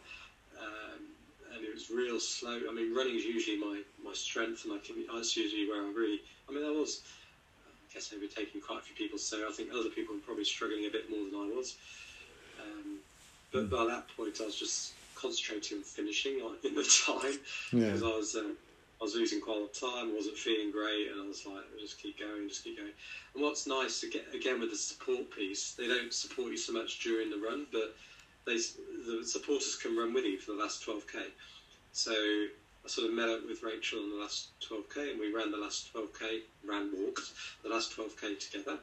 Um, and it was real slow. I mean, running is usually my, my strength, and I can, that's usually where I really. I mean, I was, I guess, overtaking quite a few people, so I think other people were probably struggling a bit more than I was. Um, but by that point, I was just concentrating on finishing in the time Yeah. because I was. Um, I was losing quite a lot of time, I wasn't feeling great, and I was like, just keep going, just keep going. And what's nice again with the support piece, they don't support you so much during the run, but they the supporters can run with you for the last 12k. So I sort of met up with Rachel on the last 12k, and we ran the last 12k, ran walked the last 12k together.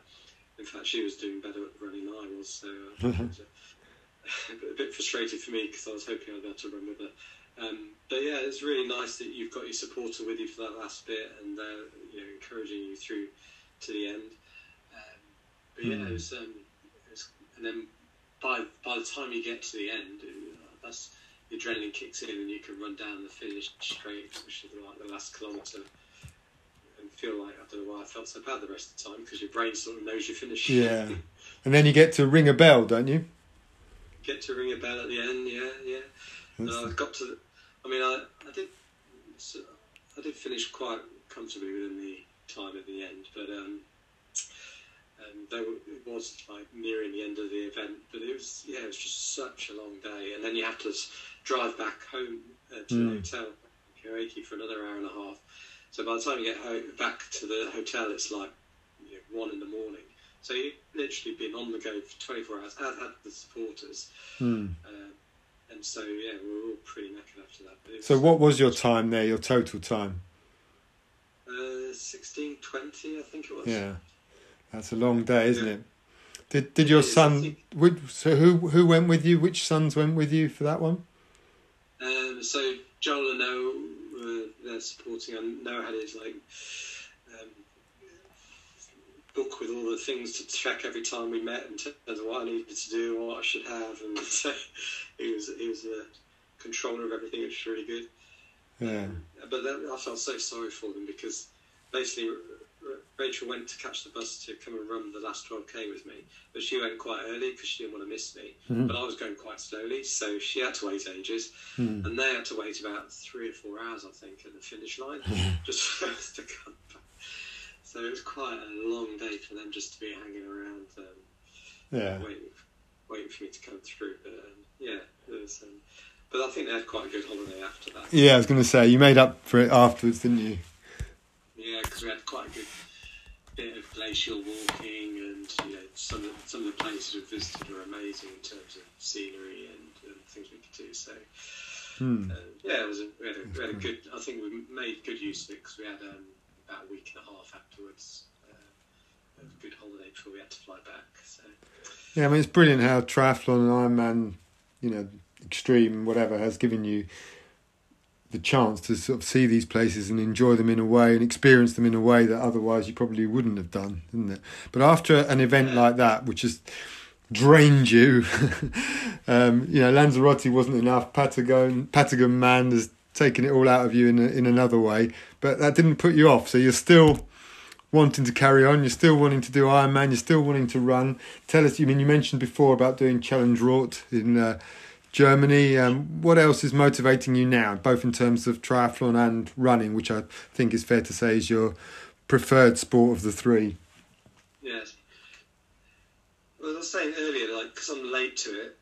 In fact, she was doing better at running than I was, so uh, <laughs> was a, <laughs> a bit frustrated for me because I was hoping I'd be able to run with her. Um, but yeah, it's really nice that you've got your supporter with you for that last bit, and they're you know encouraging you through to the end. Um, but yeah, it was, um, it was, and then by by the time you get to the end, uh, that's the adrenaline kicks in, and you can run down the finish straight, especially the, like the last kilometre, and feel like I don't know why I felt so bad the rest of the time because your brain sort of knows you're finished. Yeah. <laughs> And then you get to ring a bell, don't you? get to ring a bell at the end. Yeah, yeah. And I got to. The, I mean, I, I did. so I did finish quite comfortably within the time at the end, but um, and it was like nearing the end of the event. But it was yeah, it was just such a long day, and then you have to drive back home uh, to the hotel, Coyhaique, for another hour and a half. So by the time you get ho- back to the hotel, it's like you know, one in the morning. So you've literally been on the go for 24 hours, as had the supporters. Hmm. Uh, and so, yeah, we were all pretty knackered after that. So what was your time there? Your total time? Uh, 16, 20, I think it was. Yeah, that's a long day, isn't Yeah. it? Did did your I son? which- So who who went with you? Which sons went with you for that one? Um, so Joel and Noah were there supporting, and Noah had his like um, book with all the things to check every time we met in terms of what I needed to do and what I should have, and <laughs> so he was he was the controller of everything, which was really good. Yeah. But then I felt so sorry for them because basically Rachel went to catch the bus to come and run the last 12k with me, but she went quite early because she didn't want to miss me. Mhm. But I was going quite slowly, so she had to wait ages, Hmm. and they had to wait about three or four hours, I think, at the finish line <laughs> just for us to come back. So it was quite a long day for them just to be hanging around, um, Yeah. waiting, waiting for me to come through. But um, yeah, it was. Um, but I think they had quite a good holiday after that. Yeah, I was going to say you made up for it afterwards, didn't you? Yeah, because we had quite a good bit of glacial walking, and you know some of the, some of the places we visited were amazing in terms of scenery and, and things we could do. So Hmm. uh, yeah, it was a, we, had a, we had a good. I think we made good use of it because we had um, about a week and a half afterwards. Uh, a good holiday before we had to fly back. So Yeah, I mean it's brilliant how triathlon and Ironman, you know, extreme whatever has given you the chance to sort of see these places and enjoy them in a way and experience them in a way that otherwise you probably wouldn't have done, isn't it? But after an event like that, which has drained you, <laughs> um, you know, Lanzarote wasn't enough. Patagon, Patagon man has taken it all out of you in a, in another way, but that didn't put you off. So you're still wanting to carry on. You're still wanting to do Ironman. You're still wanting to run. Tell us. You mean you mentioned before about doing Challenge Roth in uh, Germany. Um, what else is motivating you now, both in terms of triathlon and running, which I think is fair to say is your preferred sport of the three? yes. Well, I was saying earlier, like because I'm late to it,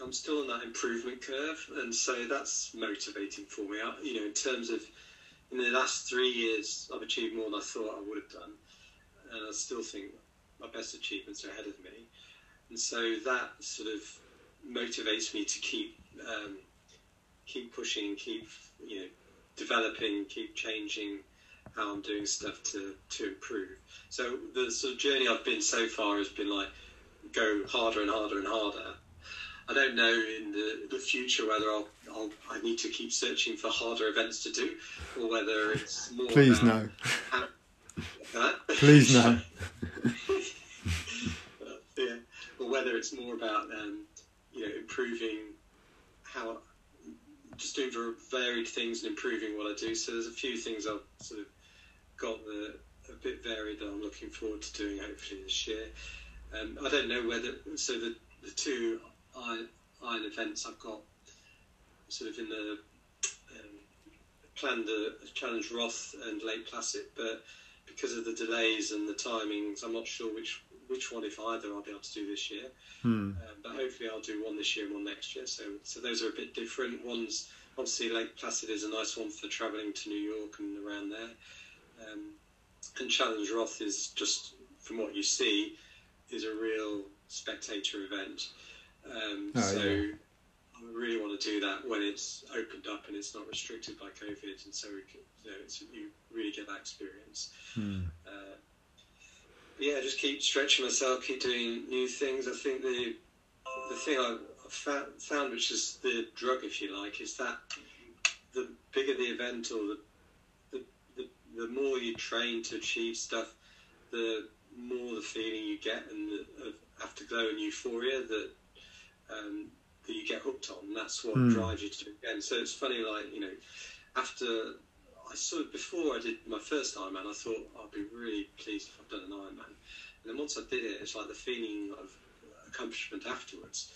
I'm still on that improvement curve, and so that's motivating for me. I, you know, in terms of in the last three years, I've achieved more than I thought I would have done, and I still think my best achievements are ahead of me, and so that sort of motivates me to keep um, keep pushing, keep you know developing, keep changing how I'm doing stuff to to improve. So the sort of journey I've been so far has been like go harder and harder and harder. I don't know in the, the future whether I'll, I'll I need to keep searching for harder events to do, or whether it's more. Please no. <laughs> how-? Please no. <laughs> yeah, or whether it's more about um, you know improving how just doing varied things and improving what I do. So there's a few things I've sort of got a bit varied that I'm looking forward to doing hopefully this year. Um, I don't know whether so the the two iron, iron events I've got sort of in the um, planned the challenge Roth and Lake Placid, but because of the delays and the timings, I'm not sure which which one, if either, I'll be able to do this year. Hmm. Um, but hopefully, I'll do one this year and one next year. So, so those are a bit different. One's obviously Lake Placid is a nice one for travelling to New York and around there. Um, and Challenge Roth is just from what you see is a real spectator event. Um, Oh, so yeah. I really want to do that when it's opened up and it's not restricted by COVID, and so we can, you know, it's, you really get that experience. Hmm. Uh, yeah, just keep stretching myself, keep doing new things. I think the the thing I found, which is the drug, if you like, is that the bigger the event or the the, the, the more you train to achieve stuff, the more the feeling you get and the of afterglow and euphoria that um, that you get hooked on. That's what Hmm. drives you to do it again. So it's funny, like you know, after I sort of before I did my first Ironman, I thought I'd be really pleased if I've done an Ironman. And then once I did it, it's like the feeling of accomplishment afterwards.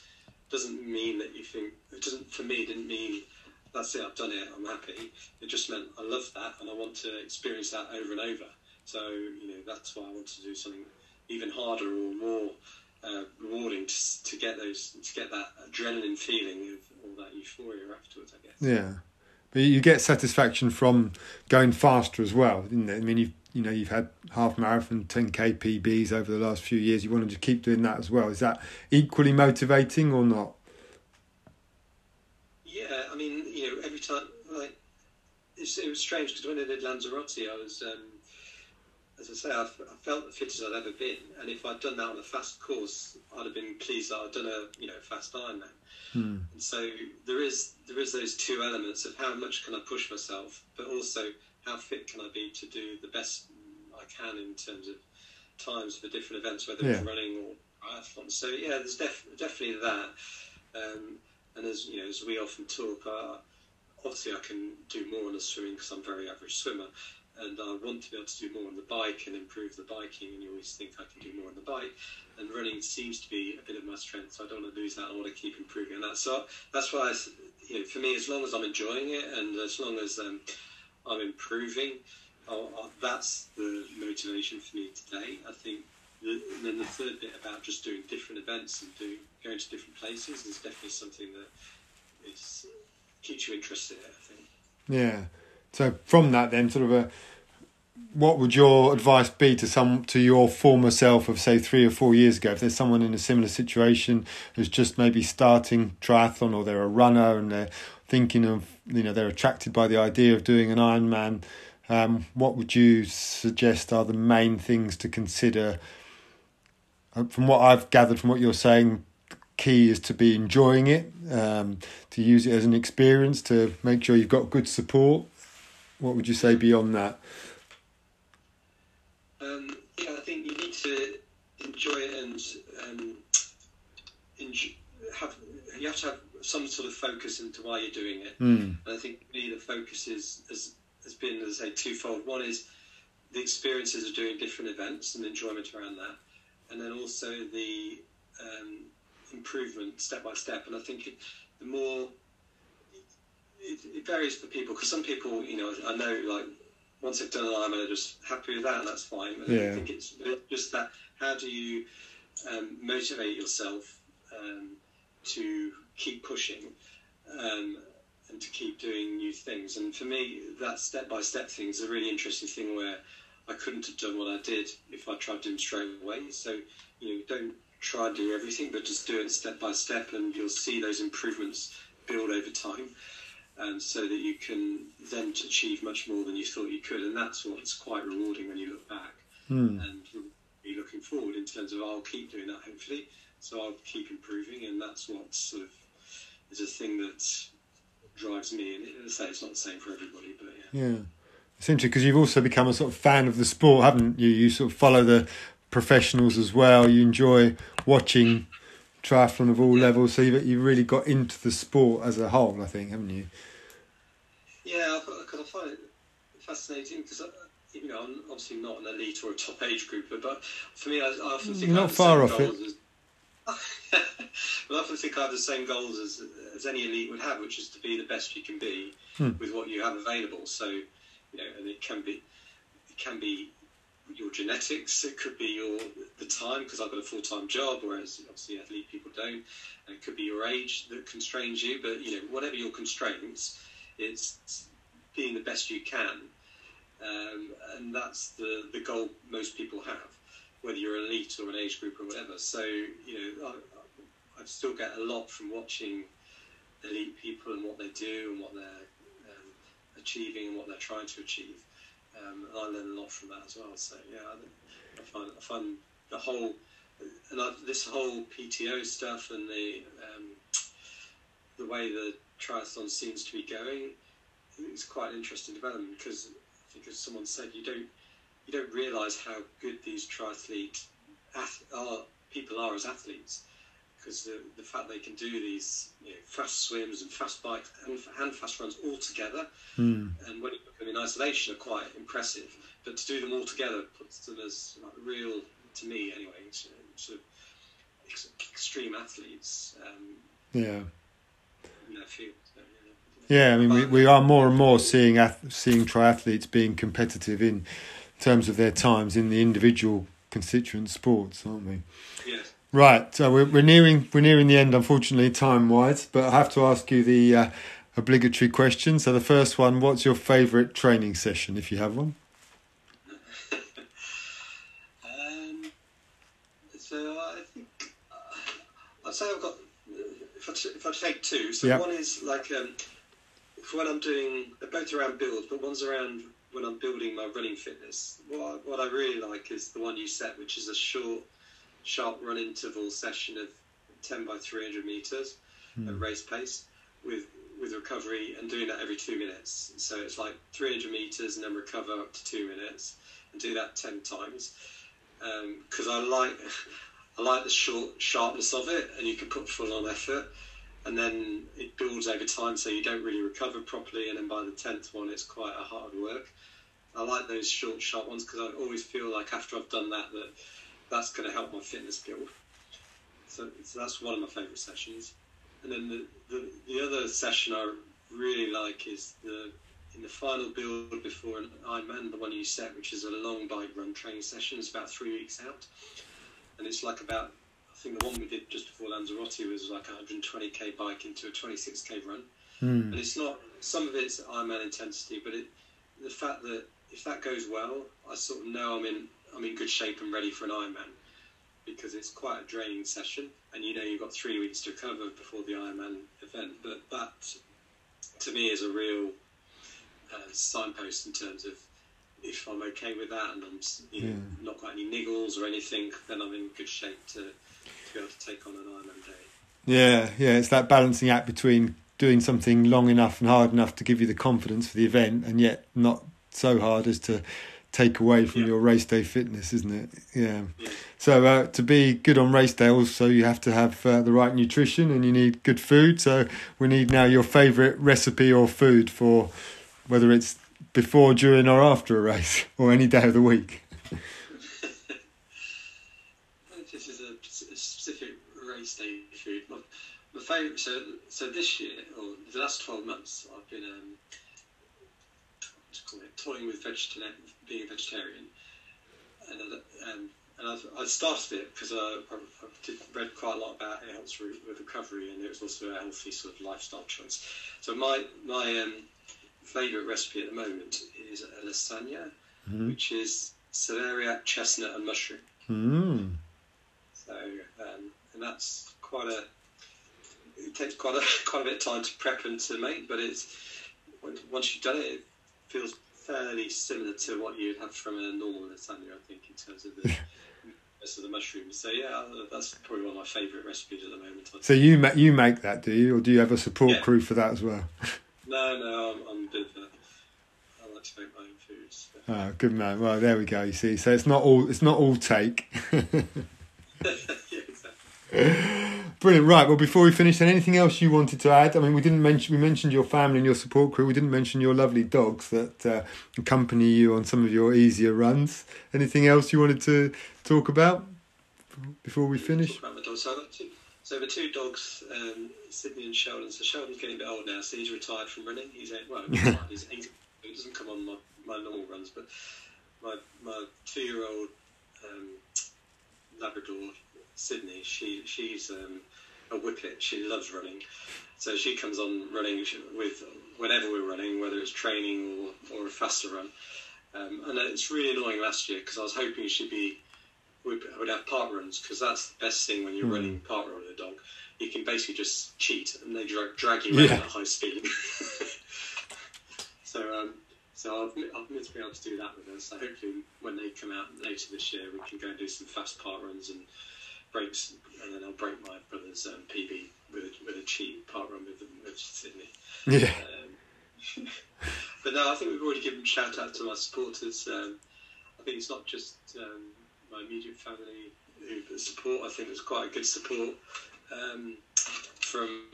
Doesn't mean that you think it doesn't for me. It didn't mean that's it. I've done it. I'm happy. It just meant I love that and I want to experience that over and over. So you know that's why I want to do something even harder or more uh, rewarding to, to get those to get that adrenaline feeling of all that euphoria afterwards. I guess. Yeah, you get satisfaction from going faster as well? I mean, you've you know you've had half marathon, ten k PBs over the last few years. You wanted to keep doing that as well. Is that equally motivating or not? Yeah, I mean, you know, every time, like, it was strange because when I did Lanzarote, I was, um, as I say, I, I felt the fittest I'd ever been, and if I'd done that on a fast course, I'd have been pleased that I'd done a you know fast Ironman. Hmm. And so there is there is those two elements of how much can I push myself, but also how fit can I be to do the best I can in terms of times for different events, whether it's running or triathlon. So yeah, there's def- definitely that. Um, and as you know, as we often talk, uh, obviously I can do more on the swimming because I'm a very average swimmer, and I want to be able to do more on the bike and improve the biking. And you always think I can do more on the bike, and running seems to be a bit of my strength. So I don't want to lose that. I want to keep improving on that. So that's why, I, you know, for me, as long as I'm enjoying it and as long as um, I'm improving, I'll, I'll, that's the motivation for me today. I think. The, and then the third bit about just doing different events and doing going to different places is definitely something that is keeps you interested. I think. Yeah. So from that, then, sort of a, what would your advice be to some to your former self of say three or four years ago? If there's someone in a similar situation who's just maybe starting triathlon or they're a runner and they're thinking of you know they're attracted by the idea of doing an Ironman, um, what would you suggest are the main things to consider? Uh, From what I've gathered from what you're saying, key is to be enjoying it, um, to use it as an experience, to make sure you've got good support. What would you say beyond that? Um, yeah, I think you need to enjoy it and um, enjoy, have you have to have some sort of focus into why you're doing it. Mm. And I think the focus is has, has been as I say twofold. One is the experiences of doing different events and enjoyment around that, and then also the um, improvement step by step. And I think it, the more it, it varies for people because some people, you know, I know like once they've done an Ironman, they're just happy with that, and that's fine. Yeah. I think it's just that how do you um, motivate yourself um, to keep pushing um, and to keep doing new things. And for me, that step by step thing is a really interesting thing where I couldn't have done what I did if I tried to do them straight away. So, you know, don't try and do everything, but just do it step by step, and you'll see those improvements build over time. Um, so that you can then achieve much more than you thought you could, and that's what's quite rewarding when you look back Mm. and be looking forward in terms of I'll keep doing that hopefully. So I'll keep improving, and that's what sort of is a thing that drives me. And as I say, it's not the same for everybody, but yeah. Yeah. It's interesting because you've also become a sort of fan of the sport, haven't you? You sort of follow the professionals as well. You enjoy watching triathlon of all Yeah. levels. So you've, you've really got into the sport as a whole, I think, haven't you? Yeah, because I find it fascinating because you know I'm obviously not an elite or a top age grouper, but for me, I, I often think You're I not have the far same off it. goals As, <laughs> I often think I have the same goals as as any elite would have, which is to be the best you can be Hmm. with what you have available. So, you know, and it can be it can be your genetics, it could be your the time because I've got a full time job, whereas obviously athlete people don't. And it could be your age that constrains you, but you know, whatever your constraints, it's being the best you can, um, and that's the the goal most people have, whether you're elite or an age group or whatever. So you know, I, I still get a lot from watching elite people and what they do and what they're um, achieving and what they're trying to achieve. Um, and I learn a lot from that as well. So yeah, I, I find I find the whole and I, this whole PTO stuff and the um, the way the triathlon seems to be going is quite an interesting development because I think as someone said, you don't you don't realise how good these triathlete ath- are people are as athletes because the, the fact they can do these you know, fast swims and fast bikes and, and fast runs all together Mm. and when you put them in isolation are quite impressive. But to do them all together puts them as like, real, to me anyway, s- sort of ex- extreme athletes um, Yeah. in their field. So, yeah. Yeah, I mean, we, we are more and more seeing seeing triathletes being competitive in terms of their times in the individual constituent sports, aren't we? Yes. Right, so we're, we're nearing we're nearing the end, unfortunately, time wise. But I have to ask you the uh, obligatory question. So the first one: What's your favourite training session, if you have one? Um, so I think uh, I'd say I've got if I, if I take two. So Yeah. one is like um, for when I'm doing they're both around build, but one's around when I'm building my running fitness, what I, what I really like is the one you set, which is a short, sharp run interval session of 10 by 300 meters Hmm. at race pace with with recovery and doing that every two minutes. So it's like 300 meters and then recover up to two minutes and do that 10 times. Because I like <laughs> I like the short sharpness of it, and you can put full on effort, and then it builds over time, so you don't really recover properly, and then by the tenth one, it's quite a hard work. I like those short, sharp ones because I always feel like after I've done that, that that's going to help my fitness build. So, so that's one of my favourite sessions. And then the, the the other session I really like is the in the final build before an Ironman, the one you set, which is a long bike run training session. It's about three weeks out, and it's like about I think the one we did just before Lanzarote was like a 120k bike into a 26k run, Hmm. and it's not some of it's Ironman intensity, but it the fact that if that goes well, I sort of know I'm in I'm in good shape and ready for an Ironman because it's quite a draining session, and you know you've got three weeks to recover before the Ironman event. But that to me is a real uh, signpost in terms of if I'm okay with that and I'm you know, Yeah. not got any niggles or anything, then I'm in good shape to, to be able to take on an Ironman day. Yeah, yeah, it's that balancing act between doing something long enough and hard enough to give you the confidence for the event, and yet not so hard as to take away from Yeah. your race day fitness, isn't it? Yeah. Yeah. So uh, to be good on race day, also you have to have uh, the right nutrition and you need good food. So we need now your favourite recipe or food for whether it's before, during, or after a race, <laughs> or any day of the week. This is a, a specific race day food. My, my favourite. So, so this year or the last twelve months, I've been um, what's it called toying with vegetarian, being a vegetarian, and uh, um, and I've, I started it because I, I, I did, read quite a lot about it helps with, recovery, and it was also a healthy sort of lifestyle choice. So my my um, favourite recipe at the moment is a lasagna, Mhm. which is celeriac, chestnut, and mushroom. Mm. So, um, and that's quite a. It takes quite a <laughs> quite a bit of time to prep and to make, but it's once you've done it, it feels fairly similar to what you'd have from a normal lasagna, I think, in terms of the <laughs> rest of the mushrooms. So yeah, that's probably one of my favourite recipes at the moment. So you ma- you make that, do you, or do you have a support Yeah. crew for that as well? <laughs> No, no, I'm, I'm a bit of a. I like to make my own foods. So. Oh, ah, good man. Well, there we go. You see, so it's not all it's not all take. <laughs> yeah, exactly. Brilliant. Right. Well, before we finish, then anything else you wanted to add? I mean, we didn't mention we mentioned your family and your support crew. We didn't mention your lovely dogs that uh, accompany you on some of your easier runs. Anything else you wanted to talk about before we finish? About my dogs. So, I've got two, so the two dogs, um, Sydney and Sheldon. So Sheldon's getting a bit old now, so he's retired from running. He's eight, well, retired, <laughs> he's eight. He doesn't come on my, my normal runs, but my my two year old um, Labrador Sydney, she she's um, a whippet. She loves running, so she comes on running with whenever we're running, whether it's training or, or a faster run. Um, and it's really annoying last year because I was hoping she'd be would, would have park runs because that's the best thing when you're Hmm. running park run with a dog. You can basically just cheat and they drag, drag you Yeah. around at high speed. <laughs> so, um, so I've, I've meant to be able to do that with her. So hopefully, when they come out later this year, we can go and do some fast park runs and breaks, and then I'll break my brother's um, PB with a, with a cheat park run with, with Sydney. Yeah. Um, <laughs> but no, I think we've already given shout out to my supporters. Um, I think it's not just um, my immediate family who support. I think there's quite a good support um, from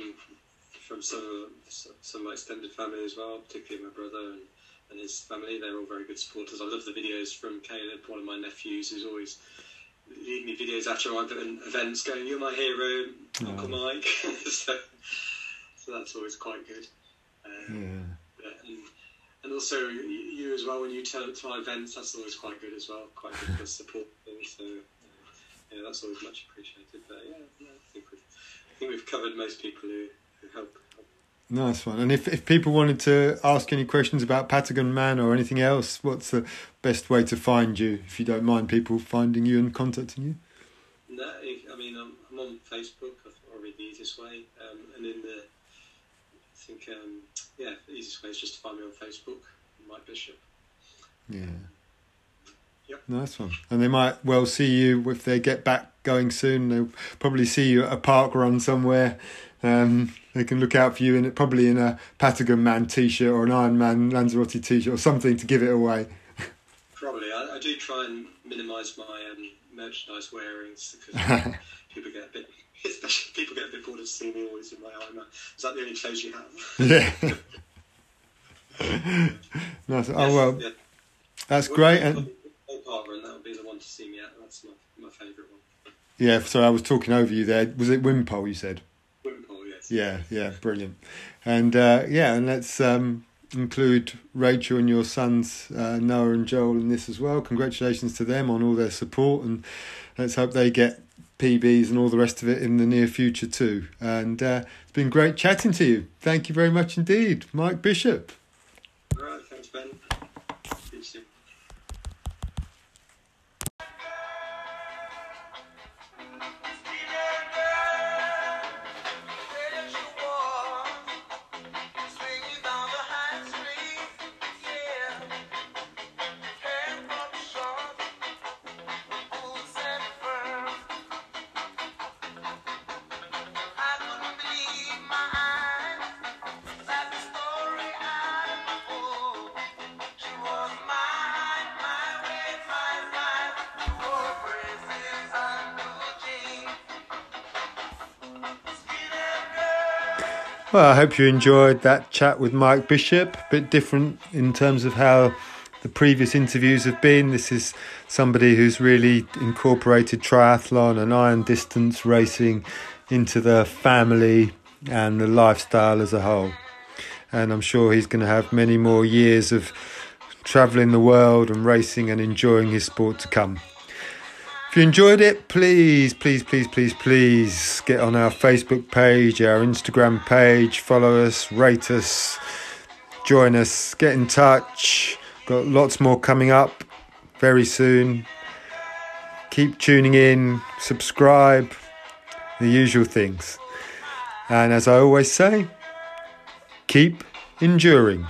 from some of, some of my extended family as well, particularly my brother and, and his family. They're all very good supporters. I love the videos from Caleb, one of my nephews, who's always leaving me videos after my events, going, "You're my hero, Uncle Mike." <laughs> so, so that's always quite good. Um, Yeah. and, and also you, you as well when you turn up to my events that's always quite good as well quite good for support <laughs> things so yeah that's always much appreciated but yeah, yeah I think we've I think we've covered most people who, who help. Nice one. And if, if people wanted to ask any questions about Patagon Man or anything else, what's the best way to find you, if you don't mind people finding you and contacting you? no I mean I'm, I'm on Facebook probably the easiest way um, and in the I think um, yeah the easiest way is just to find me on Facebook Mike Bishop Yeah. Yep. Nice one. And they might well see you if they get back going soon. They'll probably see you at a park run somewhere. Um, they can look out for you in it, probably in a Patagon Man t-shirt or an Iron Man Lanzarote t-shirt or something to give it away. Probably. I, I do try and minimise my um, merchandise wearings because <laughs> people get a bit, especially <laughs> people get a bit bored of seeing me always in my armour. Is that the only clothes you have? Yeah. <laughs> nice. Oh well, yeah. that's great. And and that would be the one to see me at. That's my, my favourite one. yeah, so I was talking over you there. Was it Wimpole? You said. Yeah, yeah, brilliant. And uh, yeah, and let's um, include Rachel and your sons uh, Noah and Joel in this as well. Congratulations to them on all their support, and let's hope they get PBs and all the rest of it in the near future too. And uh, it's been great chatting to you. Thank you very much indeed, Mike Bishop. All right, thanks, Ben. Well, I hope you enjoyed that chat with Mike Bishop. A bit different in terms of how the previous interviews have been. This is somebody who's really incorporated triathlon and iron distance racing into the family and the lifestyle as a whole. And I'm sure he's going to have many more years of traveling the world and racing and enjoying his sport to come. If you enjoyed it, please, please, please, please, please get on our Facebook page, our Instagram page, follow us, rate us, join us, get in touch. Got lots more coming up very soon. Keep tuning in, subscribe, the usual things. And as I always say, keep enduring.